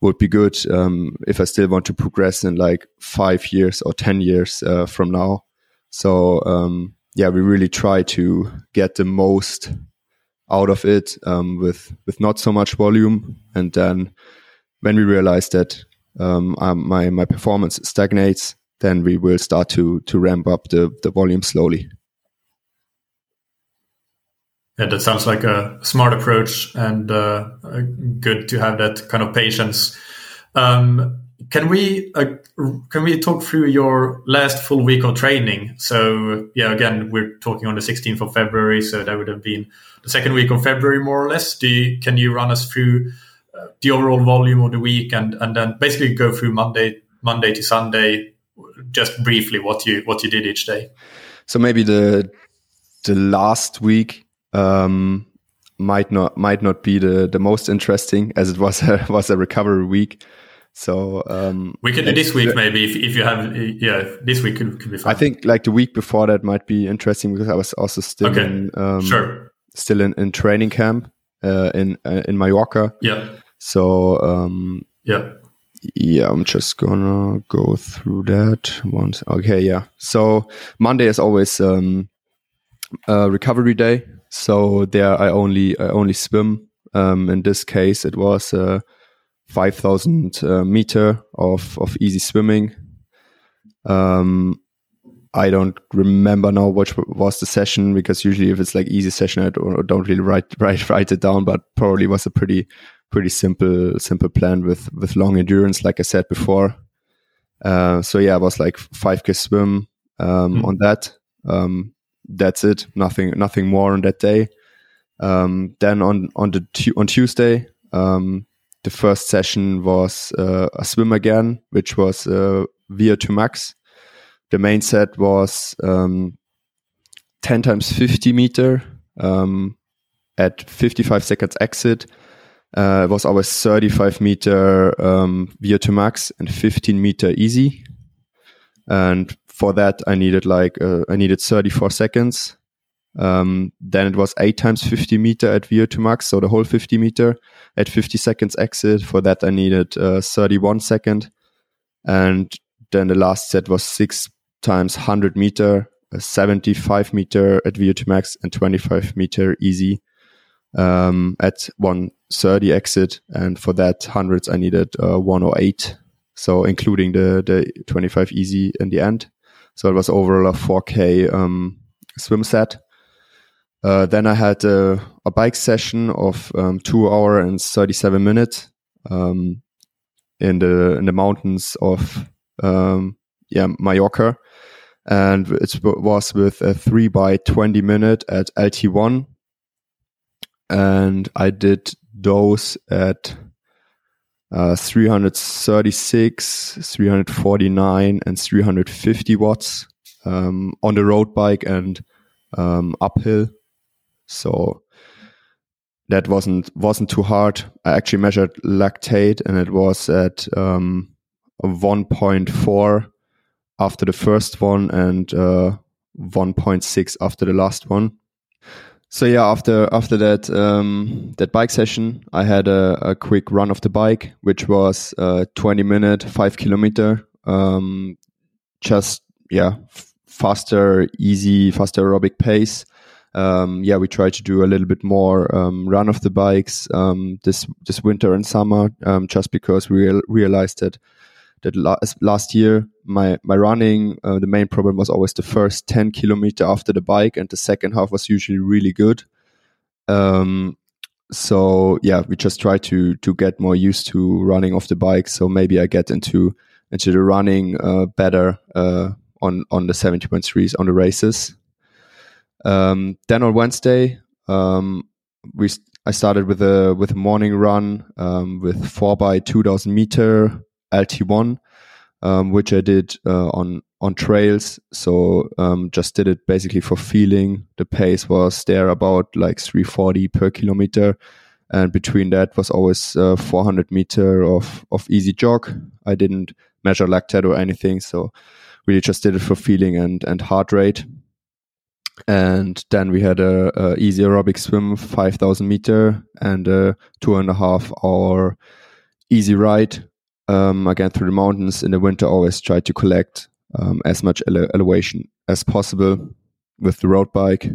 would be good um, if I still want to progress in like five years or 10 years uh, from now. So, um, yeah, we really try to get the most out of it um, with, with not so much volume. And then when we realize that um, um, my, my performance stagnates, then we will start to, to ramp up the, the volume slowly. Yeah, that sounds like a smart approach and uh, good to have that kind of patience. Um, can we uh, can we talk through your last full week of training? So yeah, again, we're talking on the 16th of February, so that would have been the second week of February, more or less. Do you, can you run us through uh, the overall volume of the week and and then basically go through Monday Monday to Sunday, just briefly what you what you did each day? So maybe the the last week um, might not might not be the the most interesting as it was a *laughs* was a recovery week. So um, we could do this week maybe if, if you have yeah this week could, could be fine. I think like the week before that might be interesting because I was also still okay. in um, sure still in, in training camp uh, in uh, in Mallorca. Yeah. So um, yeah. Yeah, I'm just gonna go through that once. Okay, yeah. So Monday is always um, recovery day. So there I only I only swim. Um, in this case, it was uh, 5,000 uh, meter of of easy swimming. Um, I don't remember now which was the session because usually if it's like easy session, I don't, don't really write *laughs* write write it down. But probably was a pretty pretty simple simple plan with with long endurance, like I said before. Uh, so yeah, it was like 5k swim um, mm. on that. Um, that's it. Nothing, nothing more on that day. Um, then on on the on Tuesday, um, the first session was uh, a swim again, which was uh, VO2 max. The main set was um, 10 times 50 meter um, at 55 seconds exit. Uh, it was always 35 meter um, VO2 max and 15 meter easy. And for that, I needed like, uh, I needed 34 seconds. Um, then it was eight times 50 meter at VO2 max. So the whole 50 meter at 50 seconds exit. For that, I needed uh, 31 second. And then the last set was six times 100 meter, 75 meter at VO2 max and 25 meter easy um, at 130 exit. And for that hundreds, I needed uh, 108 So including the the 25 easy in the end. So it was overall a 4K um, swim set. Uh, then I had a, a bike session of um, two hour and 37 minutes um, in the in the mountains of um, yeah Mallorca, and it was with a three by 20 minute at LT1, and I did those at uh, 336, 349, and 350 watts um, on the road bike and um, uphill. So that wasn't wasn't too hard. I actually measured lactate, and it was at um, 1.4 after the first one and uh, 1.6 after the last one. So yeah, after after that um, that bike session, I had a, a, quick run of the bike, which was uh, 20 minute, five kilometer. Um, just yeah, f- faster, easy, faster aerobic pace. Um, yeah, we try to do a little bit more um, run of the bikes um, this this winter and summer, um, just because we real, realized that that last, year my my running uh, the main problem was always the first 10 kilometer after the bike and the second half was usually really good. Um, so yeah we just try to to get more used to running off the bike. So maybe i get into into the running uh, better uh, on on the 70.3s on the races. Um, then on wednesday um, we i started with a with a morning run um, with 4 by 2000 meter lt1 um, which I did uh, on on trails. So um, just did it basically for feeling. The pace was there about like 340 per kilometer, and between that was always uh, 400 meter of of easy jog. I didn't measure lactate or anything, so really just did it for feeling and and heart rate. And then we had a, a easy aerobic swim, 5,000 meter, and a two and a half hour easy ride um, again through the mountains in the winter always try to collect um, as much ele- elevation as possible with the road bike.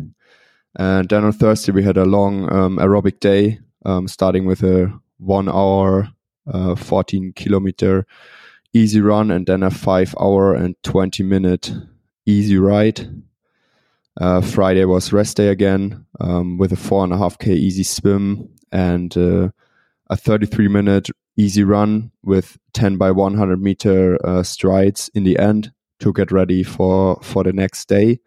And then on thursday we had a long um, aerobic day um, starting with a one hour uh, 14 kilometer easy run and then a five hour and 20 minute easy ride. Uh, friday was rest day again um, with a four and a half k easy swim and uh, a 33 minute easy run with 10 by 100 meter uh, strides in the end to get ready for for the next day.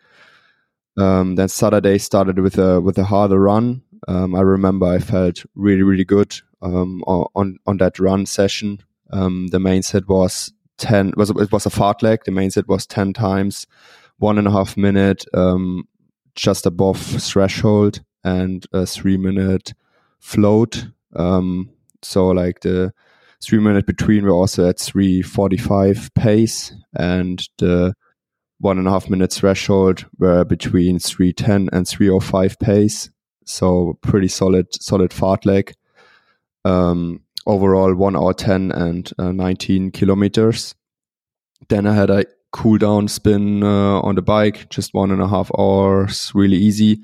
Um, then Saturday started with a with a harder run. Um, I remember I felt really really good um, on on that run session. Um, the main set was ten was it was a fartlek. The main set was ten times one and a half minute, um, just above threshold, and a three minute float. Um, so like the three minute between we're also at 345 pace and the one and a half minute threshold were between 310 and 305 pace. So pretty solid, solid fartlek. Um, overall one hour 10 and uh, 19 kilometers. Then I had a cool down spin uh, on the bike, just one and a half hours, really easy,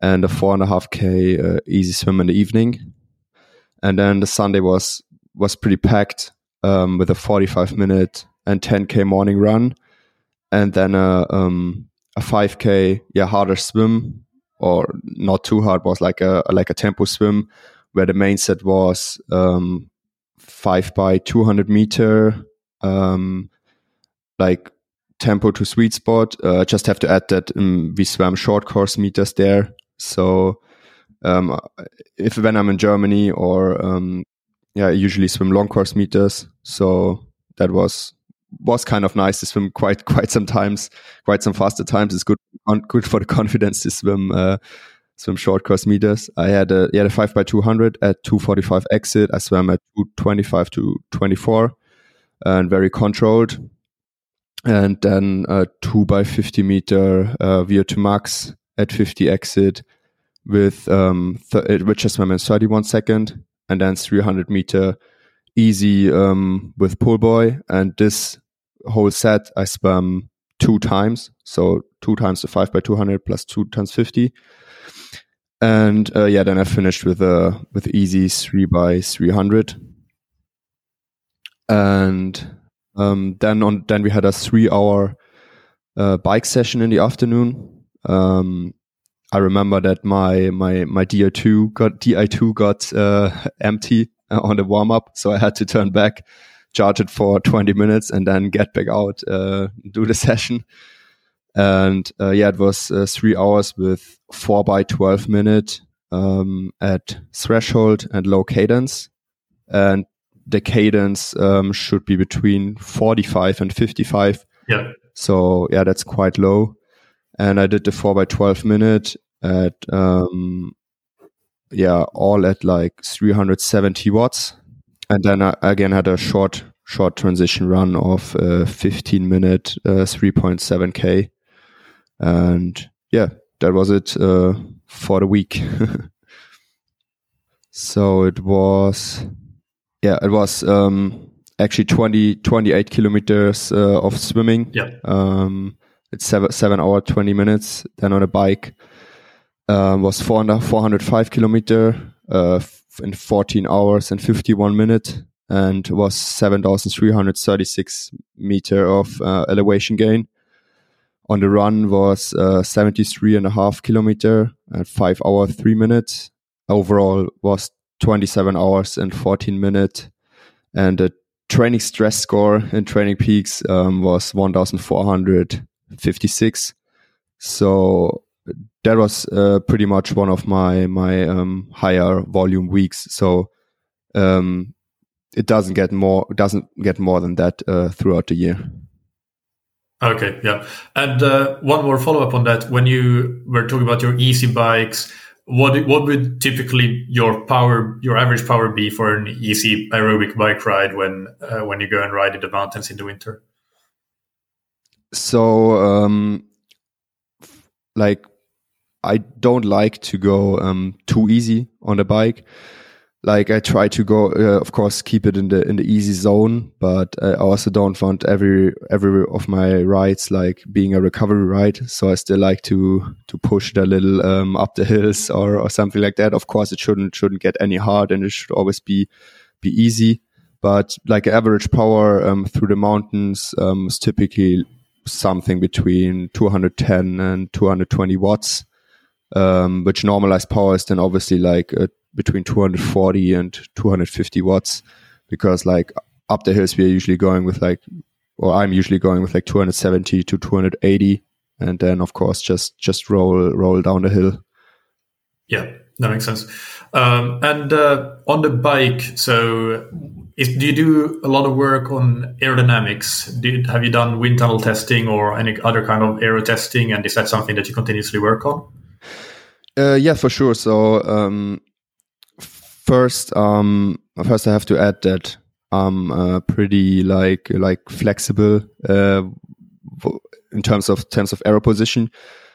and a four and a half k uh, easy swim in the evening and then the Sunday was was pretty packed um, with a 45 minute and 10k morning run, and then a um, a 5k yeah harder swim or not too hard was like a like a tempo swim where the main set was um, five by 200 meter um, like tempo to sweet spot. Uh, just have to add that um, we swam short course meters there, so um, if when I'm in Germany or um, yeah, I usually swim long course meters. So that was was kind of nice to swim quite *laughs* quite sometimes, quite some faster times. It's good good for the *laughs* confidence to swim uh, swim short course meters. I had a yeah a five by two hundred at two forty five exit. I swam at two twenty five to twenty four, and very controlled. And then a two by fifty meter uh, VO2 max at fifty exit with um, th- swam in 31 second, and then 300 meter easy um, with pull buoy. And this whole set I swam two times, so two times the five by 200 plus two times 50. And uh, yeah, then I finished with a with easy three by 300. And Um, then on then we had a three hour uh, bike session in the afternoon. Um, I remember that my my my Di2 got Di2 got uh, empty uh, on the warm up, so I had to turn back, charge it for 20 minutes, and then get back out, uh, do the *laughs* session. And uh, yeah, it was uh, three hours with four by 12 minute um, at threshold and low cadence, and the cadence um, should be between 45 and 55. Yeah. So yeah, that's quite low. And I did the four by 12 minute at, um, yeah, all at like 370 watts. And then I again had a short, short transition run of uh, 15 minute, uh, 3.7K. And yeah, that was it uh, for the week. *laughs* so it was yeah, it was um, actually 20, 28 kilometers uh, of swimming. Yeah. Um, it's seven, seven hour, 20 minutes. Then on a bike um, was 400, 405 kilometer uh, in 14 hours and 51 minutes and was 7,336 meter of uh, elevation gain. On the run was uh, 73 and a half kilometer and five hour, three minutes. Overall was 27 hours and 14 minutes. And the training stress score in TrainingPeaks um, was 1,456. So that was uh, pretty much one of my my um, higher volume weeks. So um, it doesn't get more doesn't get more than that uh, throughout the year. Okay, yeah. And uh, one more follow up on that. When you were talking about your easy bikes, what what would typically your power your average power be for an easy aerobic bike ride when uh, when you go and ride in the mountains in the winter so um like i don't like to go um too easy on the bike like I try to go, uh, of course, keep it in the in the easy zone, but I also don't want every every of my rides like being a recovery ride. So I still like to to push it a little um, up the hills or or something like that. Of course, it shouldn't shouldn't get any hard, and it should always be be easy. But like average power um, through the mountains um, is typically something between 210 and 220 watts. Um, which normalized power is then obviously like a between 240 and 250 watts because like up the hills we're usually going with like or I'm usually going with like 270 to 280 and then of course just just roll roll down the hill yeah that makes sense um, and uh, on the bike so is, do you do a lot of work on aerodynamics? Have you done wind tunnel testing or any other kind of aero testing and is that something that you continuously work on? Uh, yeah for sure. So um, first, um, first I have to add that I'm uh, pretty like like flexible uh, in terms of terms of aero position.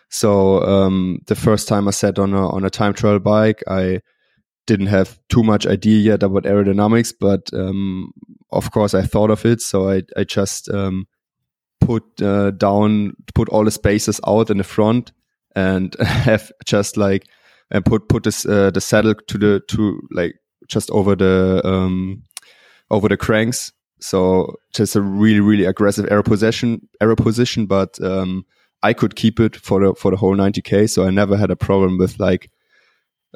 So um, the first time I sat on a on a time trial bike, I didn't have too much idea yet about aerodynamics, but um, of course I thought of it. So I I just um, put uh, down put all the spaces out in the front and *laughs* have just like and put put this uh, the saddle to the to like just over the um over the cranks. So just a really really aggressive aero position aero position, but um I could keep it for the for the whole 90k. So I never had a problem with like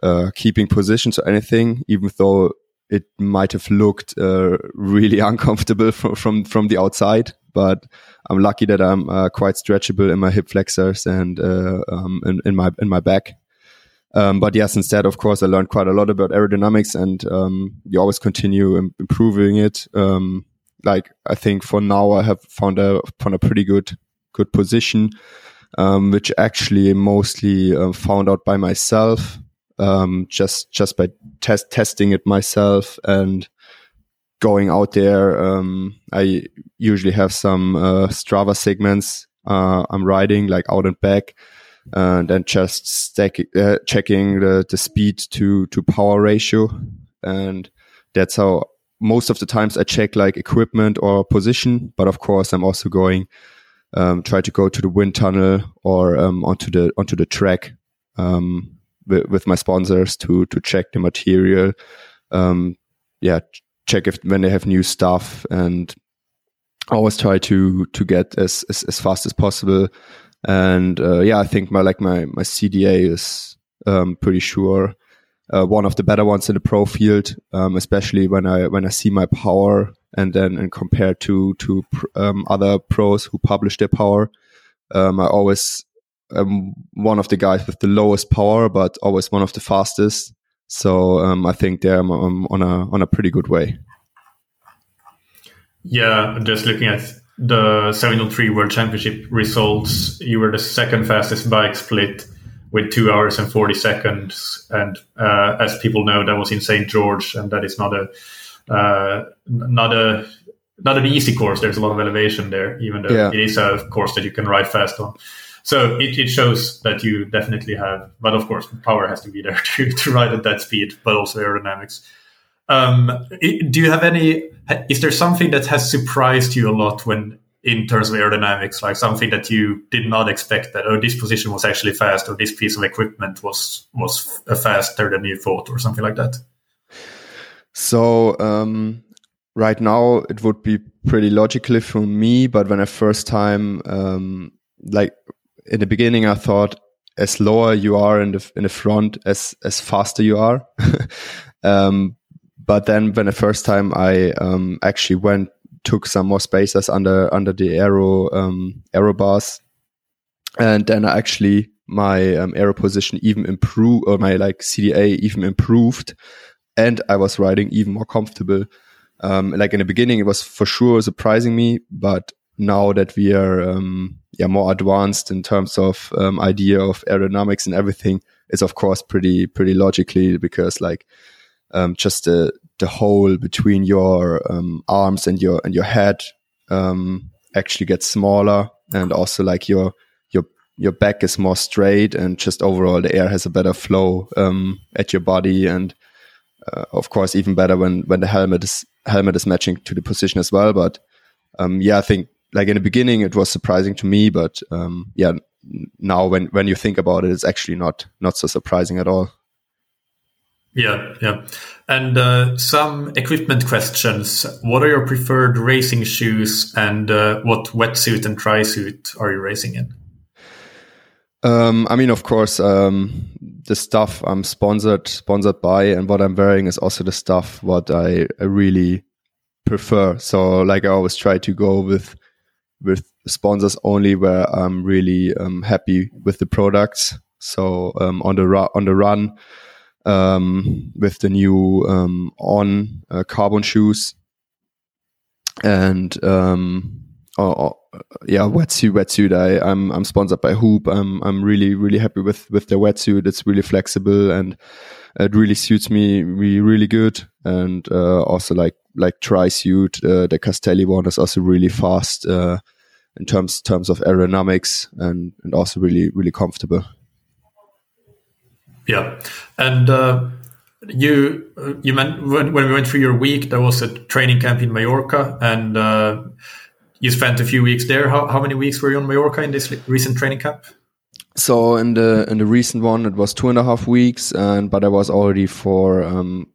uh, keeping positions or anything, even though it might have looked uh, really *laughs* uncomfortable from, from from the outside. But I'm lucky that I'm uh, quite stretchable in my hip flexors and uh, um, in, in my in my back. Um, but yes, instead, of course, I learned quite a lot about aerodynamics, and um, you always continue Im- improving it. Um, like I think for now, I have found a found a pretty good good position, um, which actually mostly uh, found out by myself, um, just just by test testing it myself and going out there. Um, I usually have some uh, Strava segments uh, I'm riding, like out and back and then just stack, uh, checking the, the speed to, to power ratio. And that's how most of the times I check like equipment or position. But of course, I'm also going, um, try to go to the wind tunnel or, um, onto the, onto the track, um, with, my sponsors to, to check the material. Um, yeah, check if when they have new stuff and always try to to get as as, as fast as possible. And uh, yeah, I think my like my my CDA is um, pretty sure uh, one of the better ones in the pro field, um, especially when I when I see my power and then and compared to to um, other pros who publish their power, um, I always am one of the guys with the lowest power, but always one of the fastest. So um, I think there I'm, I'm on a on a pretty good way. Yeah, just looking at the 70.3 World Championship results, you were the second fastest bike split with two hours and 40 seconds. And uh, as people know, that was in St. George, and that is not a uh, not a not an easy course. There's a lot of elevation there, even though yeah. it is a course that you can ride fast on. So it, it shows that you definitely have, but of course, power has to be there *laughs* to, to ride at that speed, but also aerodynamics. Um, do you have any? Is there something that has surprised you a lot when, in terms of aerodynamics, like something that you did not expect that oh this position was actually fast or this piece of equipment was was faster than you thought or something like that? So um, right now it would be pretty logically for me, but when I first time um, like in the beginning, I thought as lower you are in the in the front, as as faster you are. *laughs* um, but then when the first time I um, actually went took some more spaces under under the aero um, aero bars, and then I actually my um, aero position even improved or my like CDA even improved, and I was riding even more comfortable. Um, like in the beginning, it was for sure surprising me, but now that we are um, yeah more advanced in terms of um, idea of aerodynamics and everything, it's of course pretty pretty logically because like um, just the the hole between your um, arms and your and your head um, actually gets smaller, and also like your your your back is more straight, and just overall the air has a better flow um, at your body, and uh, of course even better when when the helmet is helmet is matching to the position as well. But um, yeah, I think like in the beginning it was surprising to me, but um, yeah, now when when you think about it, it's actually not not so surprising at all. Yeah, yeah. And uh, some equipment questions. What are your preferred racing shoes and uh, what wetsuit and tri suit are you racing in? Um, I mean, of course, um, the stuff I'm sponsored sponsored by and what I'm wearing is also the stuff what I, I really prefer. So, like, I always try to go with with sponsors only where I'm really um, happy with the products. So, um, on the ru- on the run um, with the new um, on uh, carbon shoes and um, yeah wetsuit wetsuit. I I'm I'm sponsored by Huub. I'm I'm really really happy with with their wetsuit. It's really flexible and it really suits me really really good. And uh, also like like tri suit uh, the Castelli one is also really fast uh, in terms terms of aerodynamics and and also really really comfortable. Yeah, and uh, you you meant when, when we went through your week, there was a training camp in Mallorca, and uh, you spent a few weeks there. How how many weeks were you on Mallorca in this recent training camp? So in the in the recent one, it was two and a half weeks, and but I was already for um,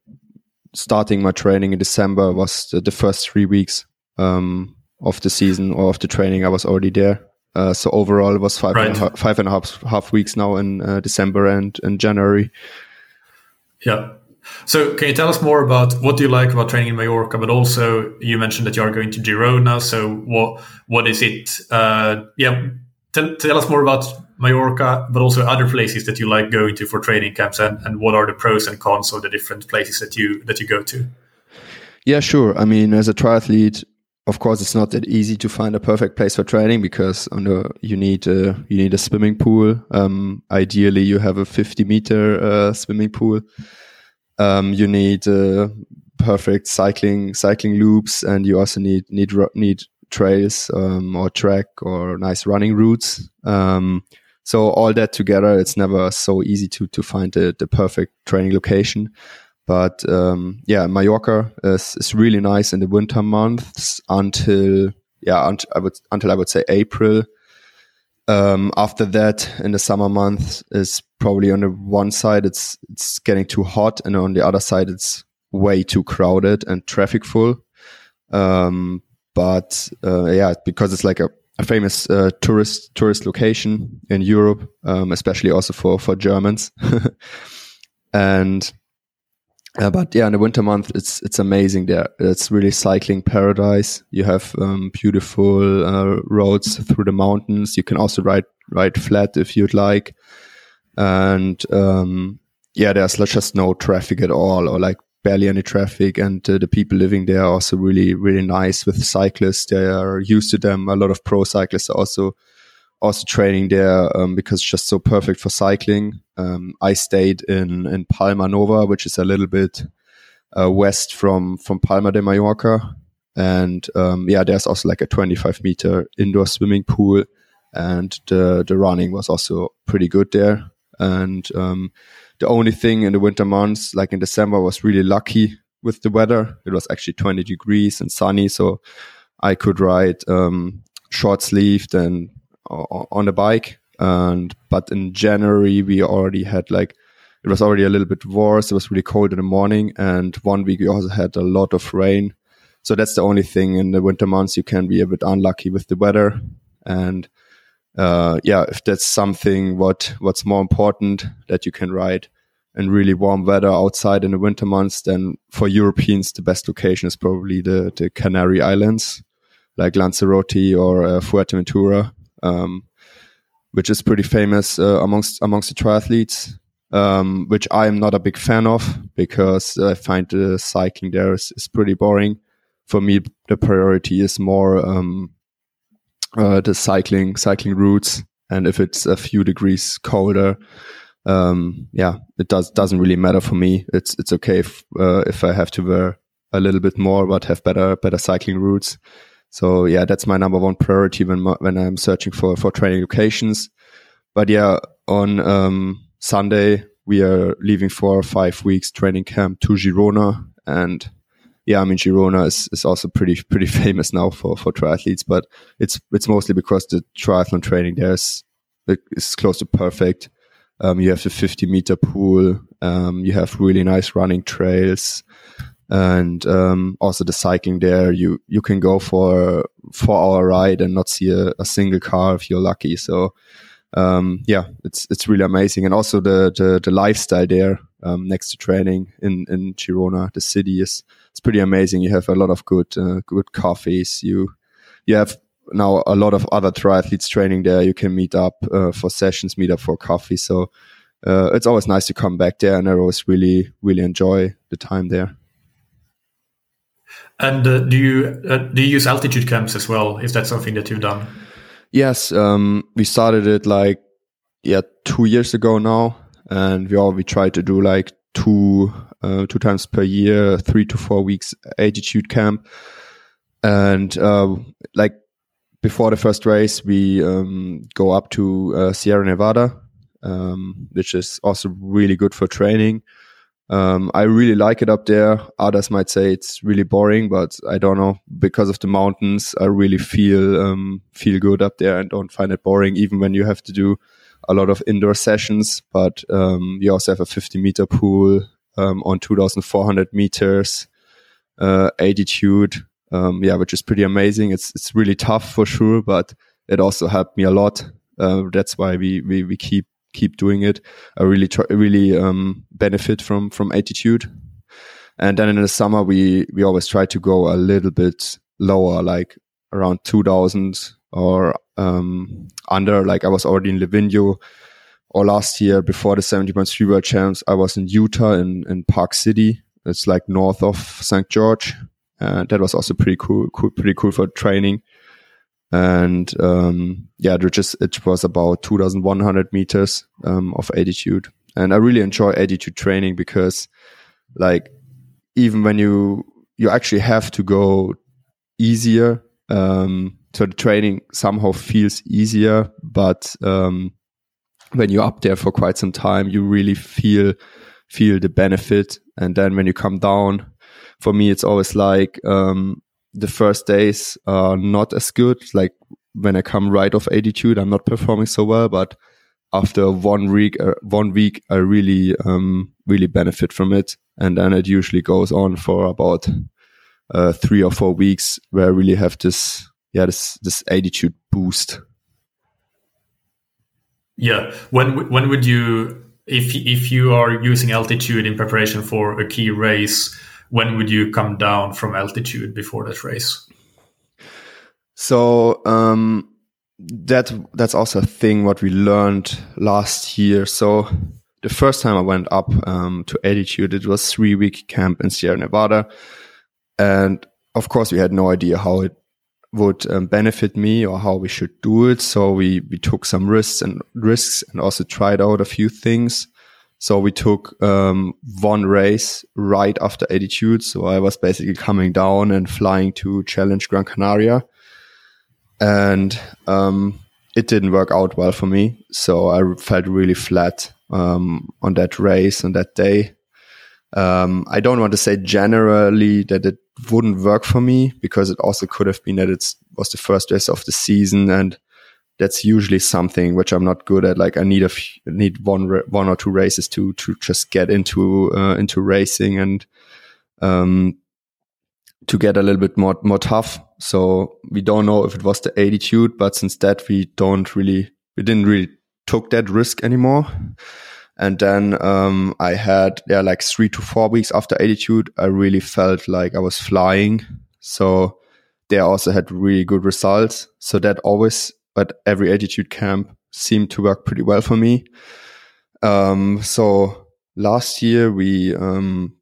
starting my training in December. Was the, the first three weeks um, of the season or of the training. I was already there. Uh, so overall, it was five right. and half, five and a half half weeks now in uh, December and in January. Yeah. So can you tell us more about what do you like about training in Mallorca? But also, you mentioned that you are going to Girona. So what what is it? Uh, yeah, tell, tell us more about Mallorca, but also other places that you like going to for training camps, and, and what are the pros and cons of the different places that you that you go to? Yeah, sure. I mean, as a triathlete, of course, it's not that easy to find a perfect place for training because the, you need a, you need a swimming pool. Um, ideally, you have a 50 meter uh, swimming pool. Um, you need uh, perfect cycling cycling loops, and you also need need need trails um, or track or nice running routes. Um, so all that together, it's never so easy to to find the, the perfect training location. But um, yeah, Mallorca is, is really nice in the winter months until yeah, until I would until I would say April. Um, after that, in the summer months, is probably on the one side it's it's getting too hot, and on the other side it's way too crowded and traffic full. Um, but uh, yeah, because it's like a, a famous uh, tourist tourist location in Europe, um, especially also for for Germans. *laughs* and uh, but yeah, in the winter month, it's it's amazing there. It's really cycling paradise. You have um, beautiful uh, roads through the mountains. You can also ride ride flat if you'd like, and um, yeah, there's just no traffic at all, or like barely any traffic. And uh, the people living there are also really really nice with cyclists. They are used to them. A lot of pro cyclists are also also training there um, because it's just so perfect for cycling. Um, I stayed in in Palmanova, which is a little bit uh, west from from Palma de Mallorca, and um, yeah, there's also like a 25 meter indoor swimming pool, and the the running was also pretty good there. And um, the only thing in the winter months, like in December, was really lucky with the weather. It was actually 20 degrees and sunny, so I could ride um, short sleeved and on the bike. And but in January we already had like it was already a little bit worse. It was really cold in the morning, and one week we also had a lot of rain. So that's the only thing in the winter months you can be a bit unlucky with the weather. And uh, yeah, if that's something what what's more important that you can ride in really warm weather outside in the winter months, then for Europeans the best location is probably the the Canary Islands, like Lanzarote or uh, Fuerteventura um, which is pretty famous uh, amongst amongst the triathletes. Um, which I am not a big fan of because I find the cycling there is, is pretty boring. For me, the priority is more um, uh, the cycling cycling routes, and if it's a few degrees colder, um, yeah, it does doesn't really matter for me. It's it's okay if uh, if I have to wear a little bit more, but have better better cycling routes. So yeah, that's my number one priority when when I'm searching for for training locations. But yeah, on um, Sunday we are leaving for five weeks training camp to Girona, and yeah, I mean Girona is, is also pretty *laughs* pretty famous now for for triathletes, but it's it's mostly because the triathlon training there is is close to perfect. Um, you have the 50 meter pool. Um, you have really nice running trails and um, also the cycling there you you can go for four hour ride and not see a, a single car if you're lucky so um, yeah it's it's really amazing and also the the, the lifestyle there um, next to training in in Girona the city is it's pretty amazing. You have a lot of good uh, good coffees. You you have now a lot of other triathletes training there. You can meet up uh, for sessions meet up for coffee. So uh, it's always nice to come back there and I always really really enjoy the time there. And uh, do you uh, do you use altitude camps as well? Is that something that you've done? Yes, um, we started it like yeah two years ago now, and we all we try to do like two uh, two times per year, three to four weeks altitude camp, and uh, like before the first race, we um, go up to uh, Sierra Nevada, um, which is also really good for training. Um, I really like it up there. Others might say it's really boring, but I don't know because of the mountains. I really feel um, feel good up there and don't find it boring, even when you have to do a lot of indoor sessions. But um, you also have a 50 meter pool um, on 2,400 meters uh, altitude. Um, yeah, which is pretty amazing. It's it's really tough for sure, but it also helped me a lot. Uh, that's why we, we we keep keep doing it. I really really um, benefit from from altitude. And then in the summer, we we always try to go a little bit lower, like around two thousand or um, under. Like I was already in Livigno, or last year before the seventy point three World Champs, I was in Utah in in Park City. It's like north of St. George. and that was also pretty cool, cool, pretty cool for training and um, yeah, it just it was about 2,100 meters um, of altitude, and I really enjoy altitude training because, like, even when you you actually have to go easier, um, so the training somehow feels easier, but um, when you're up there for quite some time, you really feel feel the benefit, and then when you come down, for me, it's always like um, the first days are not as good. Like when I come right off altitude, I'm not performing so well, but after one week, uh, one week, I really, um, really benefit from it. And then it usually goes on for about, uh, three or four weeks where I really have this, yeah, this, this altitude boost. Yeah. When, when would you, if, if you are using altitude in preparation for a key race, when would you come down from altitude before that race? So, um, that that's also a thing what we learned last year. So the first time I went up um, to altitude, it was three week camp in Sierra Nevada, and of course we had no idea how it would um, benefit me or how we should do it. So we we took some risks and risks and also tried out a few things. So we took um, one race right after altitude. So I was basically coming down and flying to challenge Gran Canaria and um, it didn't work out well for me. So I felt really flat um, on that race on that day. Um, I don't want to say generally that it wouldn't work for me because it also could have been that it was the first race of the season and that's usually something which I'm not good at. Like I need a f- need one one or two races to to just get into uh, into racing and um, to get a little bit more more tough. So we don't know if it was the altitude, but since that we don't really we didn't really took that risk anymore. And then um, I had yeah like three to four weeks after altitude, I really felt like I was flying. So they also had really good results. So that always at every altitude camp seemed to work pretty well for me. Um, so last year we um,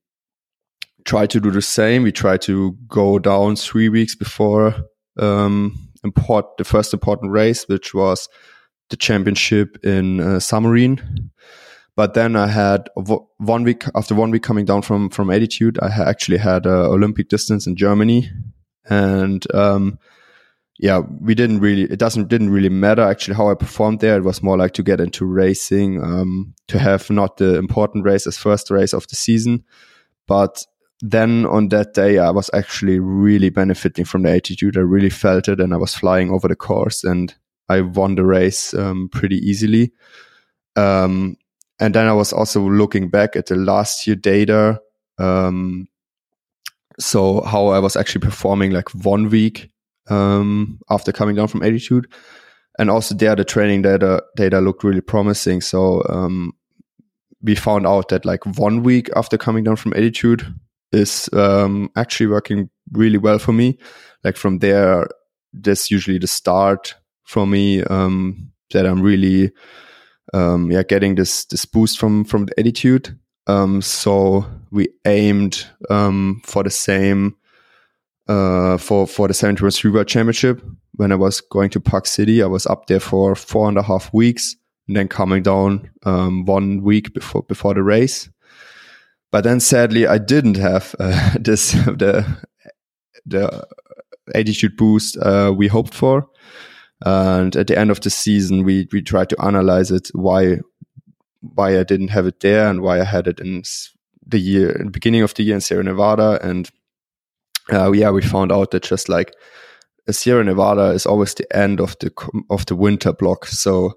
try to do the same. We tried to go down three weeks before um, import the first important race, which was the championship in uh. But then I had one week after one week coming down from from altitude, I actually had a Olympic distance in Germany, and um, yeah, we didn't really. It doesn't didn't really matter actually how I performed there. It was more like to get into racing, um, to have not the important race as first race of the season, but then on that day, I was actually really benefiting from the altitude. I really felt it and I was flying over the course and I won the race um, pretty easily. Um, and then I was also looking back at the last year data. Um, so how I was actually performing like one week um, after coming down from altitude. And also there, the training data, data looked really promising. So um, we found out that like one week after coming down from altitude, is um, actually working really well for me. Like from there, that's usually the start for me um, that I'm really um, yeah getting this this boost from from the altitude. Um, so we aimed um, for the same uh, for for the 73 World Championship. When I was going to Park City, I was up there for four and a half weeks, and then coming down um, one week before before the race. But then sadly, I didn't have uh, *laughs* this *laughs* the the altitude boost uh, we hoped for. And at the end of the season, we we tried to analyze it why why I didn't have it there and why I had it in the year in the beginning of the year in Sierra Nevada. And uh, yeah, we found out that just like Sierra Nevada is always the end of the of the winter block. So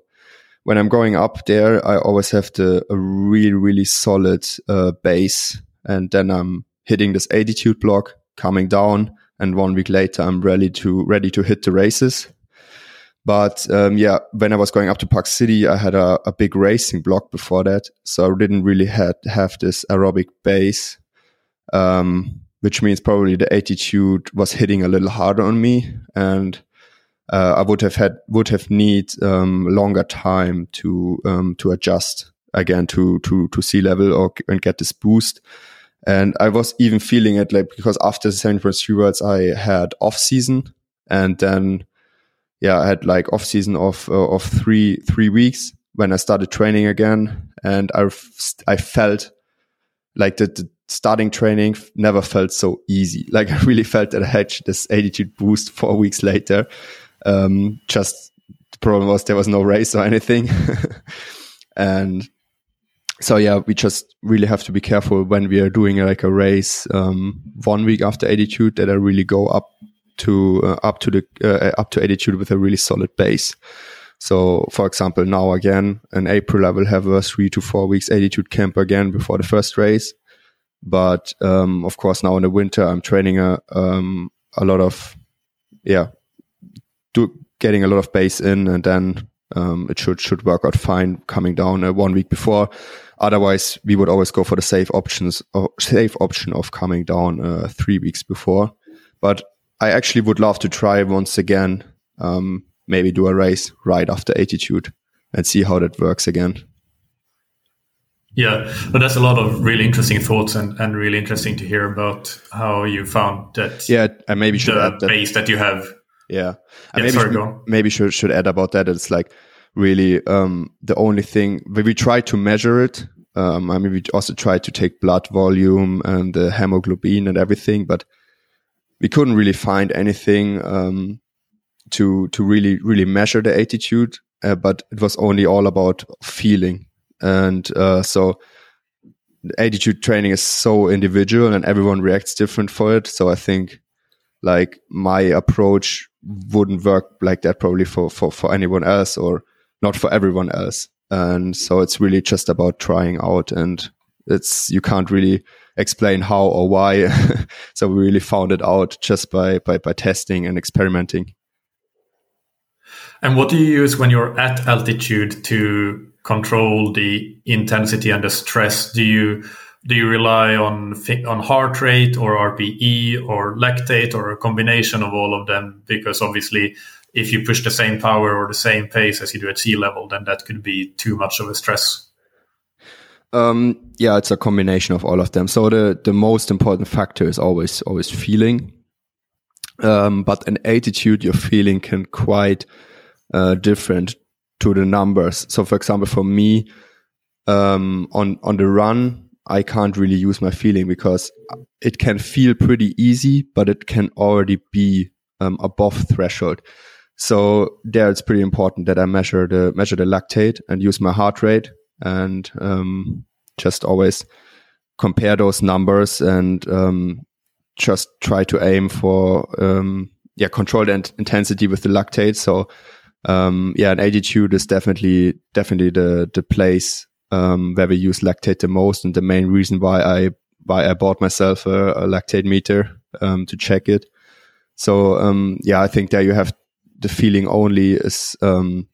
when I'm going up there, I always have the a really really solid uh, base, and then I'm hitting this altitude block, coming down, and one week later I'm ready to ready to hit the races. But um, yeah, when I was going up to Park City, I had a, a big racing block before that, so I didn't really had have this aerobic base, um, which means probably the altitude was hitting a little harder on me, and uh, I would have had would have need um, longer time to um, to adjust again to to to sea level or and get this boost. And I was even feeling it like because after the 70.3 worlds I had off season. And then yeah I had like off season of uh, of three three weeks when I started training again and I I felt like the, the starting training never felt so easy. *laughs* Like I really felt that I had this altitude boost four weeks later um, just the problem was there was no race or anything. *laughs* and so yeah, we just really have to be careful when we are doing like a race um, one week after altitude that I really go up to uh, up to the uh, up to altitude with a really solid base. So, for example, now again in April I will have a three to four weeks altitude camp again before the first race, But um, of course, now in the winter, I'm training a um, a lot of yeah, do getting a lot of base in, and then um, it should should work out fine coming down uh, one week before. Otherwise, we would always go for the safe options, or safe option of coming down uh, three weeks before. But I actually would love to try once again, um, maybe do a race right after altitude and see how that works again. Yeah, but that's a lot of really interesting thoughts and, and really interesting to hear about how you found that. Yeah, I maybe should the add that. base that you have. Yeah, yeah maybe sorry, should, maybe should should add about that. It's like really um, the only thing we try to measure it. Um, I mean, we also try to take blood volume and the hemoglobin and everything, but we couldn't really find anything um, to to really really measure the altitude, Uh, but it was only all about feeling and uh, so altitude training is so individual and everyone reacts different for it. So I think like my approach wouldn't work like that probably for, for, for anyone else or not for everyone else. And so it's really just about trying out and it's, you can't really explain how or why. *laughs* so we really found it out just by, by, by testing and experimenting. And what do you use when you're at altitude to control the intensity and the stress? Do you do you rely on on heart rate or RPE or lactate or a combination of all of them? Because obviously, if you push the same power or the same pace as you do at sea level, then that could be too much of a stress. Um, yeah, it's a combination of all of them. So the the most important factor is always always feeling. Um, but in altitude, your feeling can quite uh, different to the numbers. So for example, for me, um, on, on the run, I can't really use my feeling because it can feel pretty easy, but it can already be um, above threshold. So there, it's pretty important that I measure the measure the lactate and use my heart rate and um, just always compare those numbers and um, just try to aim for um, yeah control the intensity with the lactate. So um, yeah, and altitude is definitely definitely the the place um, where we use lactate the most, and the main reason why I why I bought myself a, a lactate meter um, to check it. So yeah, I think there you have the feeling only is um,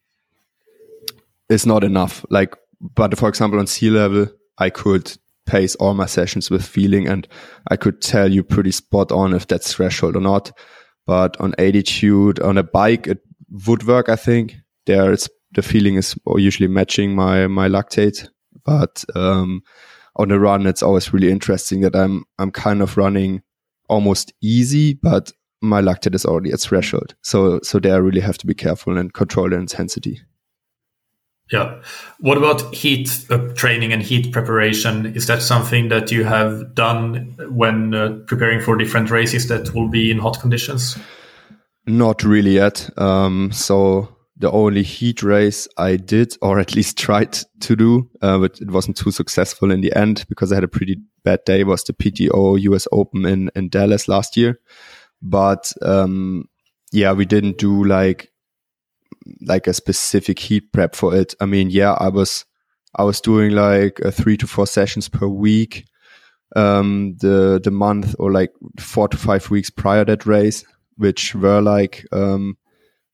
is not enough. Like, but for example, on sea level, I could pace all my sessions with feeling, and I could tell you pretty spot on if that's threshold or not. But on altitude, on a bike, it would work, I think there it's the feeling is usually matching my my lactate, but um, on the run it's always really interesting that I'm I'm kind of running almost easy, but my lactate is already at threshold. So so there I really have to be careful and control the intensity. Yeah. What about heat uh, training and heat preparation? Is that something that you have done when uh, preparing for different races that will be in hot conditions? Not really yet. Um, so the only heat race I did, or at least tried to do, uh, but it wasn't too successful in the end because I had a pretty bad day, was the PTO US Open in, in Dallas last year. But, um, yeah, we didn't do like, like a specific heat prep for it. I mean, yeah, I was, I was doing like uh, three to four sessions per week, um, the, the month or like four to five weeks prior that race which were like um,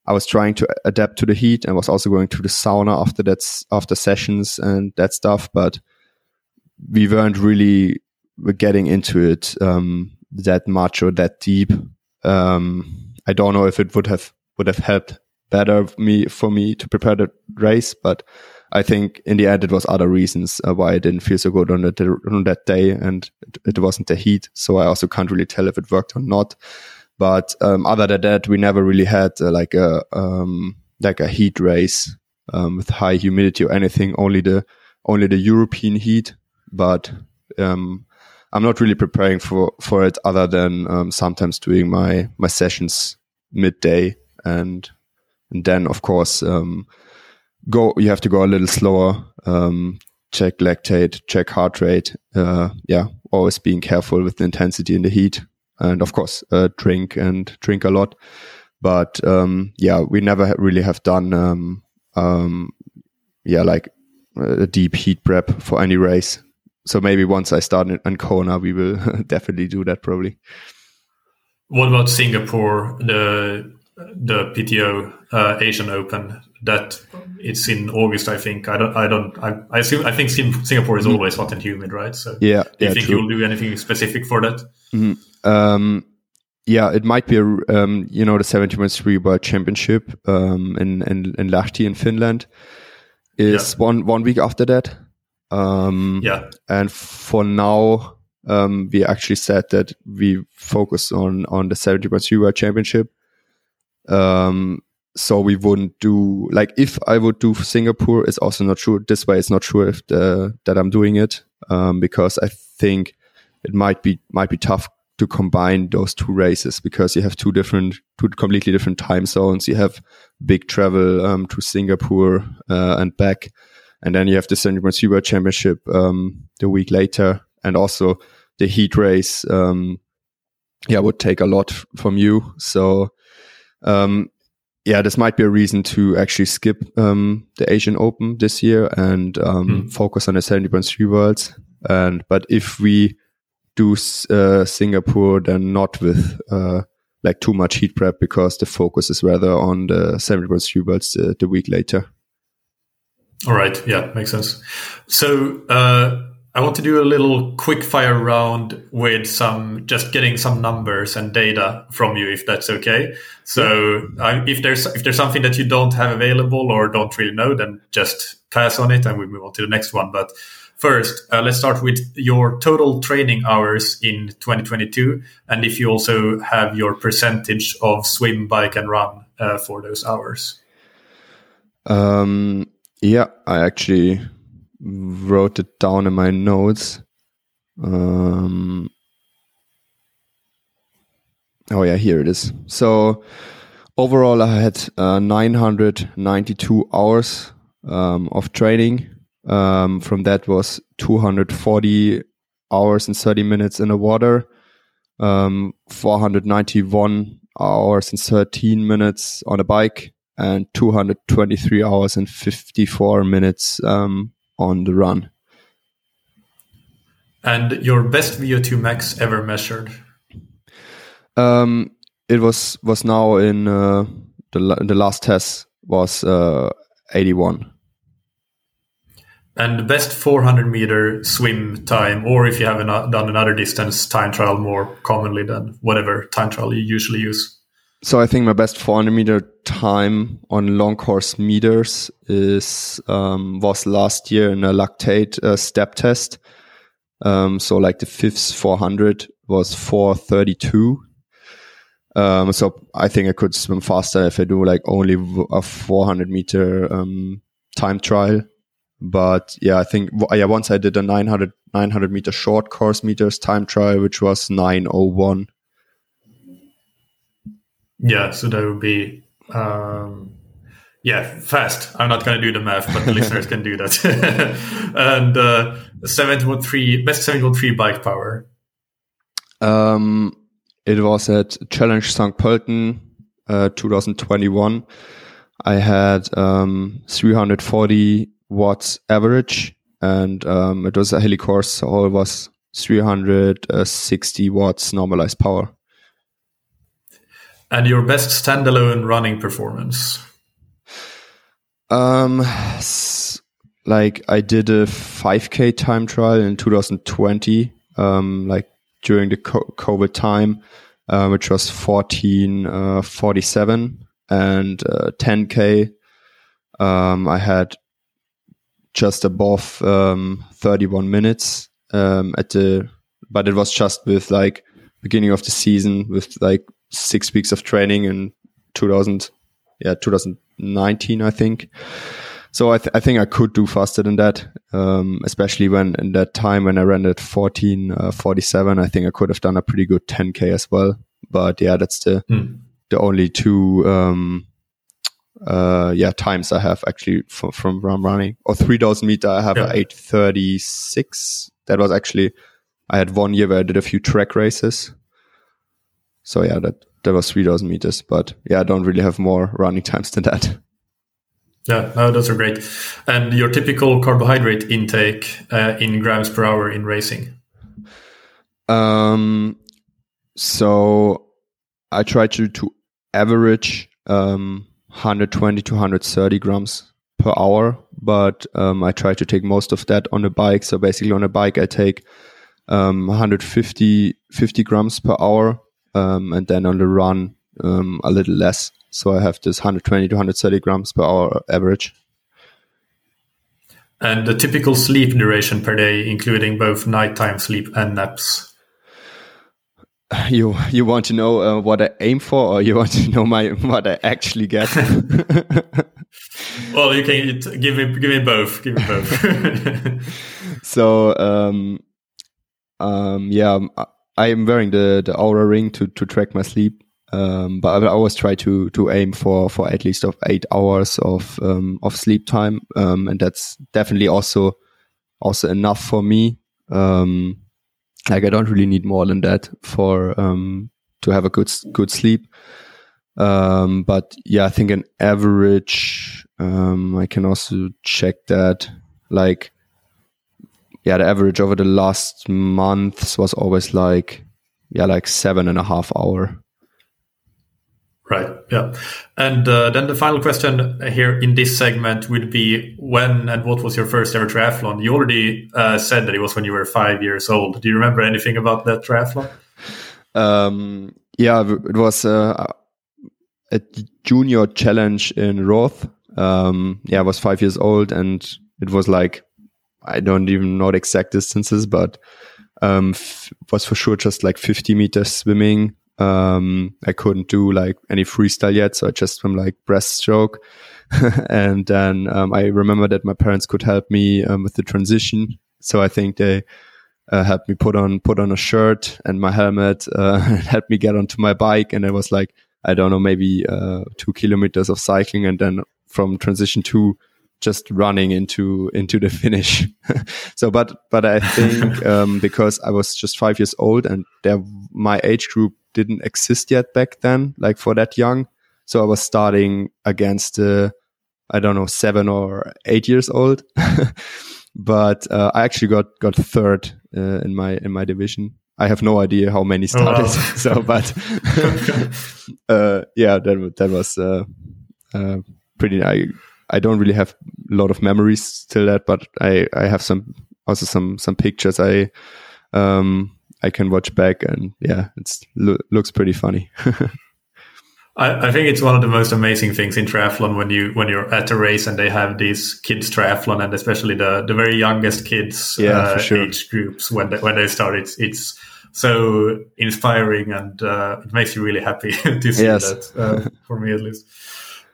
I was trying to adapt to the heat and was also going to the sauna after that after sessions and that stuff, but we weren't really getting into it um, that much or that deep. Um, I don't know if it would have would have helped better me for me to prepare the race, but I think in the end it was other reasons uh, why I didn't feel so good on that on that day, and it, it wasn't the heat. So I also can't really tell if it worked or not. But um, other than that, we never really had uh, like a um, like a heat race um, with high humidity or anything. Only the only the European heat. But um, I'm not really preparing for for it other than um, sometimes doing my my sessions midday and and then of course um, go you have to go a little slower check lactate check heart rate uh, yeah always being careful with the intensity in the heat and of course uh, drink and drink a lot. But um, yeah, we never really have done um, um, yeah like a deep heat prep for any race. so maybe once I start in Kona, we will *laughs* definitely do that probably. What about Singapore, the the PTO uh, Asian Open? That it's in August, I think. I don't. I don't. I, I assume. I think Singapore is mm. always hot and humid, right? So yeah. Do you yeah, think true. you'll do anything specific for that? Mm-hmm. Um, yeah, it might be a um, you know the 70.3 World Championship um, in in in Lahti in Finland is yeah. one one week after that. Um, yeah, and for now, um, we actually said that we focus on on the 70.3 World Championship. Um, so we wouldn't do like if I would do Singapore, it's also not sure. This way, it's not sure if the, that I'm doing it um, because I think it might be might be tough to combine those two races because you have two different, two completely different time zones. You have big travel um, to Singapore uh, and back, and then you have the Senior World Championship um, the week later, and also the heat race. Um, yeah, would take a lot from you. So, um, yeah, this might be a reason to actually skip um, the Asian Open this year and mm. focus on the 70.3 Worlds. And but if we do uh, Singapore then not with uh, like too much heat prep because the focus is rather on the 70.3 Worlds the, the week later. All right. Yeah, makes sense. So uh, I want to do a little quick fire round with some just getting some numbers and data from you, if that's okay. So uh, if there's if there's something that you don't have available or don't really know, then just pass on it and we move on to the next one. But First, uh, let's start with your total training hours in 2022, and if you also have your percentage of swim, bike, and run uh, for those hours. Um, yeah, I actually wrote it down in my notes. Um, oh yeah, here it is. So overall, I had uh, 992 hours um, of training um, from that was 240 hours and 30 minutes in the water, um, 491 hours and 13 minutes on a bike, and 223 hours and 54 minutes um, on the run. And your best VO2 max ever measured? Um, it was was now in uh, the the last test was uh, 81 and the best 400 meter swim time, or if you have an, done another distance time trial more commonly than whatever time trial you usually use. So I think my best 400 meter time on long course meters is um, was last year in a lactate uh, step test. Um, so like the fifth 400 was 432. Um, so I think I could swim faster if I do like only a 400 meter um, time trial but yeah, I think yeah once I did a 900 900 meter short course meters time trial, which was 901. Yeah, so that would be um, yeah fast. I'm not going to do the math, but the *laughs* listeners can do that. *laughs* and uh, 70.3 best 70.3 bike power. Um, it was at Challenge St. Pölten, uh, 2021. I had um, 340 watts average, and um, it was a helicourse, so it was 360 watts normalized power. And your best standalone running performance? Um, like I did a 5k time trial in 2020, um, like during the COVID time, uh, which was 1447 uh, and uh, 10k. Um, I had just above um, 31 minutes um, at the, but it was just with like beginning of the season with like six weeks of training in 2000, yeah, 2019, I think. So I, th- I think I could do faster than that, um, especially when in that time when I ran at 14, uh, 47, I think I could have done a pretty good 10k as well. But yeah, that's the, mm. the only two, um, uh, yeah, times I have actually from, from running or 3000 meter. I have yeah. 836. That was actually, I had one year where I did a few track races. So yeah, that, that was 3000 meters, but yeah, I don't really have more running times than that. Yeah, no, those are great. And your typical carbohydrate intake uh, in grams per hour in racing? Um, so I try to to average um 120 to 130 grams per hour, but um, I try to take most of that on a bike. So basically, on a bike, I take um, 150 50 grams per hour, um, and then on the run, um, a little less. So I have this 120 to 130 grams per hour average. And the typical sleep duration per day, including both nighttime sleep and naps. You you want to know uh, what I aim for, or you want to know my what I actually get? *laughs* well, you can give me give me both. Give me both. *laughs* so um, um, yeah, I am wearing the the Oura ring to to track my sleep. Um, but I always try to to aim for for at least of eight hours of um, of sleep time, um, and that's definitely also also enough for me. Um, like I don't really need more than that for um, to have a good good sleep. Um, but yeah, I think an average. I can also check that. Like, yeah, the average over the last months was always like, yeah, like seven and a half hour. Right. Yeah. And uh, then the final question here in this segment would be when and what was your first ever triathlon? You already uh, said that it was when you were five years old. Do you remember anything about that triathlon? Um, yeah, it was uh, a junior challenge in Roth. Um, yeah, I was five years old and it was like, I don't even know the exact distances, but um, was for sure just like 50 meters swimming, um, I couldn't do like any freestyle yet, so I just swim like breaststroke. *laughs* and then um, I remember that my parents could help me um, with the transition, so I think they uh, helped me put on put on a shirt and my helmet, uh, *laughs* helped me get onto my bike, and it was like I don't know maybe uh, two kilometers of cycling, and then from transition to just running into into the *laughs* finish. so, but but I think *laughs* um, because I was just five years old and there my age group didn't exist yet back then, like for that young. So I was starting against, uh, I don't know, seven or eight years old. *laughs* but uh, I actually got got third uh, in my in my division. I have no idea how many started. Oh, wow. so, but uh, yeah, that that was uh, uh, pretty. I I don't really have a lot of memories still that, but I I have some also some some pictures. I um I can watch back, and yeah, it lo- looks pretty funny. *laughs* I, I, think it's one of the most amazing things in triathlon when you when you're at a race and they have these kids triathlon and especially the the very youngest kids yeah, uh, sure. age groups when they, when they start it's it's so inspiring and uh, it makes you really happy *laughs* to see yes. that uh, for me at least.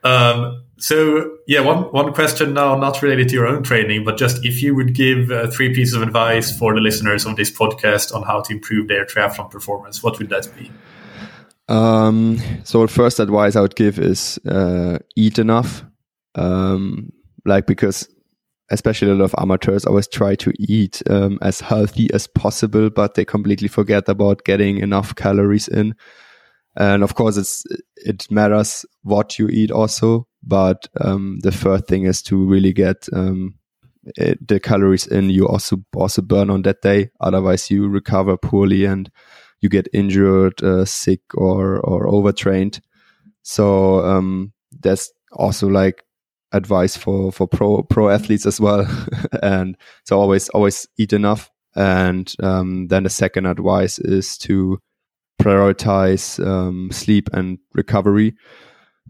Um, so yeah, one one question now, not related to your own training, but just if you would give uh, three pieces of advice for the listeners of this podcast on how to improve their triathlon performance, what would that be? Um, so the first advice I would give is uh, eat enough, um, like because especially a lot of amateurs always try to eat um, as healthy as possible, but they completely forget about getting enough calories in. And of course, it's it matters what you eat also, but um, the first thing is to really get um, it, the calories in you also also burn on that day. Otherwise, you recover poorly and you get injured, uh, sick, or or overtrained. So um, that's also like advice for for pro pro athletes as well. *laughs* and so always always eat enough. And um, then the second advice is to prioritize um, sleep and recovery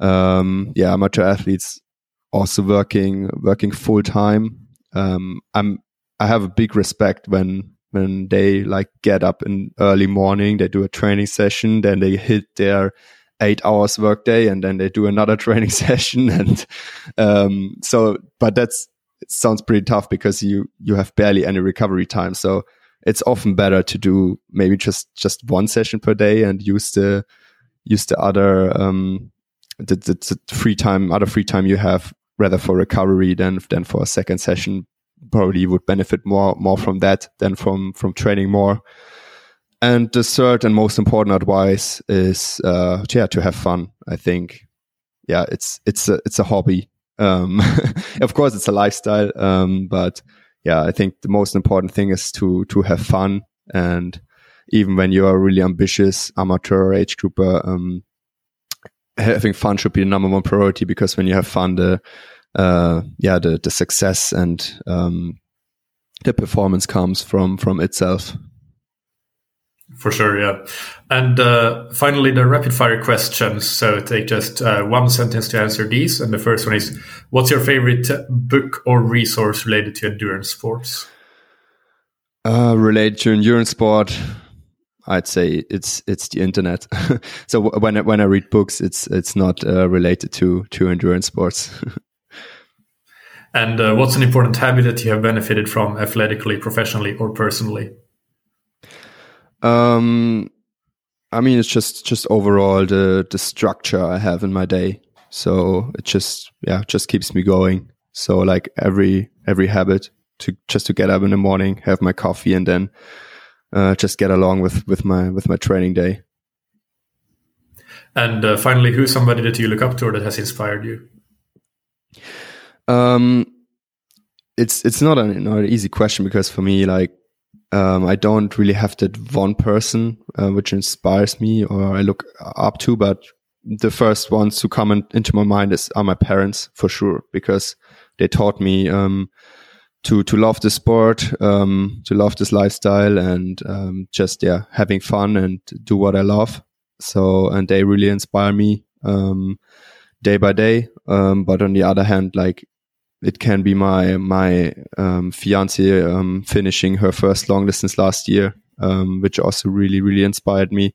um, yeah, amateur athletes also working working full time. Um, I'm I have a big respect when when they like get up in early morning, they do a training session, then they hit their eight hours workday, and then they do another *laughs* training session, and um, so. But that's sounds pretty tough because you you have barely any recovery time. So it's often better to do maybe just just one session per day and use the use the other um, the, the, the free time, other free time you have, rather for recovery than than for a second session, probably would benefit more more from that than from from training more. And the third and most important advice is, uh, yeah, to have fun. I think, yeah, it's it's a it's a hobby. Um, *laughs* of course, it's a lifestyle, um, but yeah, I think the most important thing is to to have fun, and even when you are really ambitious amateur age grouper, um, having fun should be the number one priority because when you have fun, the uh, yeah, the the success and um, the performance comes from from itself. For sure, yeah. And uh, finally, the rapid fire questions. So take just uh, one sentence to answer these. And the first one is What's your favorite book or resource related to endurance sports? Uh, related to endurance sport, I'd say it's it's the internet. *laughs* so when I, when I read books, it's it's not uh, related to to endurance sports. *laughs* and uh, what's an important habit that you have benefited from athletically, professionally, or personally? Um, I mean, it's just just overall the the structure I have in my day. So it just yeah, just keeps me going. So like every every habit to just to get up in the morning, have my coffee, and then uh, just get along with with my with my training day. And uh, finally, who's somebody that you look up to or that has inspired you? Um, it's it's not an, not an easy question because for me, like um, I don't really have that one person uh, which inspires me or I look up to, but the first ones who come in, into my mind is are my parents for sure because they taught me um, to to love the sport, um, to love this lifestyle, and um, just yeah, having fun and do what I love. So and they really inspire me um, day by day. Um, but on the other hand, like it can be my my um, fiance um, finishing her first long distance last year, um, which also really really inspired me.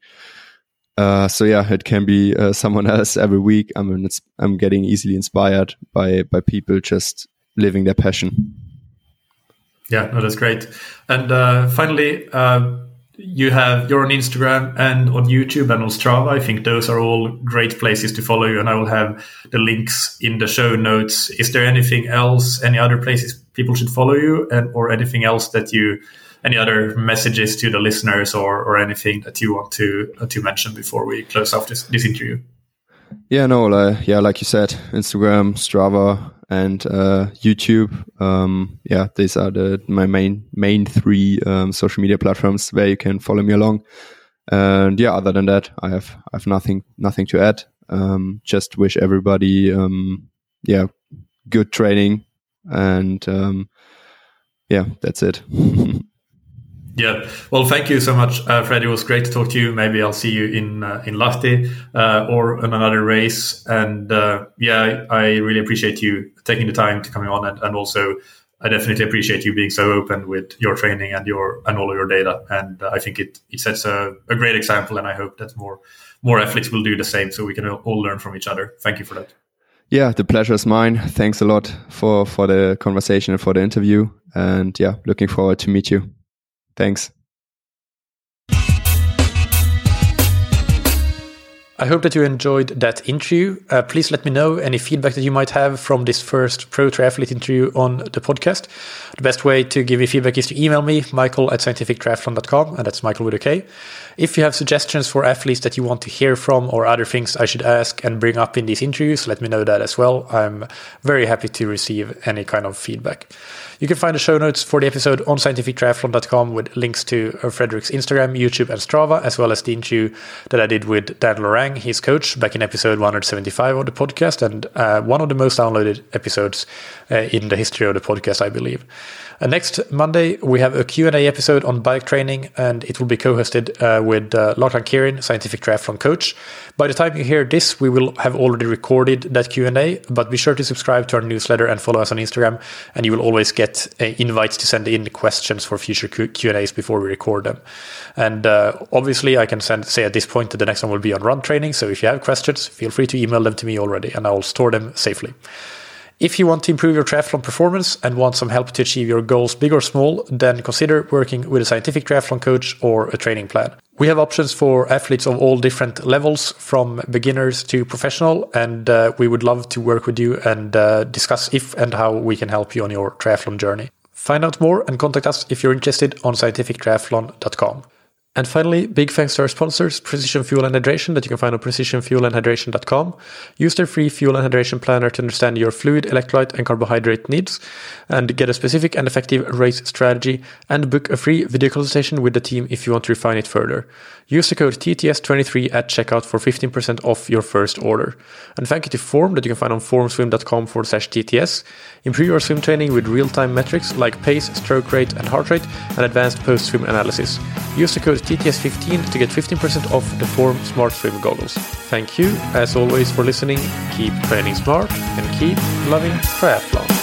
Uh, so yeah, it can be uh, *laughs* someone else every week. I mean, I'm getting easily inspired by by people just living their passion. Yeah, no, that's great. And uh, finally, uh, you have you're on Instagram and on YouTube and on Strava. I think those are all great places to follow you, and I will have the links in the show notes. Is there anything else, any other places people should follow you, and or anything else that you, any other messages to the listeners, or or anything that you want to uh, to mention before we close off this this interview? Yeah, no, uh, yeah, like you said, Instagram, Strava, and uh, YouTube. Um, yeah, these are the my main main three um, social media platforms where you can follow me along. And yeah, other than that, I have I have nothing nothing to add. Um, just wish everybody um, yeah good training and um, yeah, that's it. *laughs* Yeah. Well, thank you so much, uh, Fred. It was great to talk to you. Maybe I'll see you in uh, in Lahti uh, or in another race. And uh, yeah, I really appreciate you taking the time to coming on, and, and also I definitely appreciate you being so open with your training and your and all of your data. And uh, I think it it sets a, a great example, and I hope that more more athletes will do the same, so we can all learn from each other. Thank you for that. Yeah, the pleasure is mine. Thanks a lot for for the conversation and for the interview. And yeah, looking forward to meet you. Thanks. I hope that you enjoyed that interview. Uh, please let me know any feedback that you might have from this first pro triathlete interview on the podcast. The best way to give me feedback is to email me, michael at scientifictriathlon.com, and that's Michael with a K. If you have suggestions for athletes that you want to hear from or other things I should ask and bring up in these interviews, let me know that as well. I'm very happy to receive any kind of feedback. You can find the show notes for the episode on scientifictriathlon.com with links to Frederic's Instagram, YouTube, and Strava, as well as the interview that I did with Dan Lorang, his coach, back in episode 175 of the podcast, and uh, one of the most downloaded episodes uh, in the history of the podcast, I believe. Uh, next Monday, we have a Q&A episode on bike training, and it will be co-hosted uh, with uh, Kieran, scientific triathlon coach. By the time you hear this, we will have already recorded that Q&A, but be sure to subscribe to our newsletter and follow us on Instagram, and you will always get uh, invites to send in questions for future Q&As before we record them. And uh, obviously, I can send, say at this point that the next one will be on run training, so if you have questions, feel free to email them to me already, and I will store them safely. If you want to improve your triathlon performance and want some help to achieve your goals, big or small, then consider working with a scientific triathlon coach or a training plan. We have options for athletes of all different levels, from beginners to professional, and uh, we would love to work with you and uh, discuss if and how we can help you on your triathlon journey. Find out more and contact us if you're interested on scientifictriathlon.com. And finally, big thanks to our sponsors, Precision Fuel and Hydration, that you can find on precisionfuelandhydration.com. Use their free fuel and hydration planner to understand your fluid, electrolyte, and carbohydrate needs, and get a specific and effective race strategy, and book a free video consultation with the team if you want to refine it further. Use the code TTS23 at checkout for 15% off your first order. And thank you to Form that you can find on formswim.com forward slash TTS. Improve your swim training with real time metrics like pace, stroke rate, and heart rate, and advanced post swim analysis. Use the code TTS15 to get 15% off the Form Smart Swim goggles. Thank you, as always, for listening. Keep training smart and keep loving triathlon.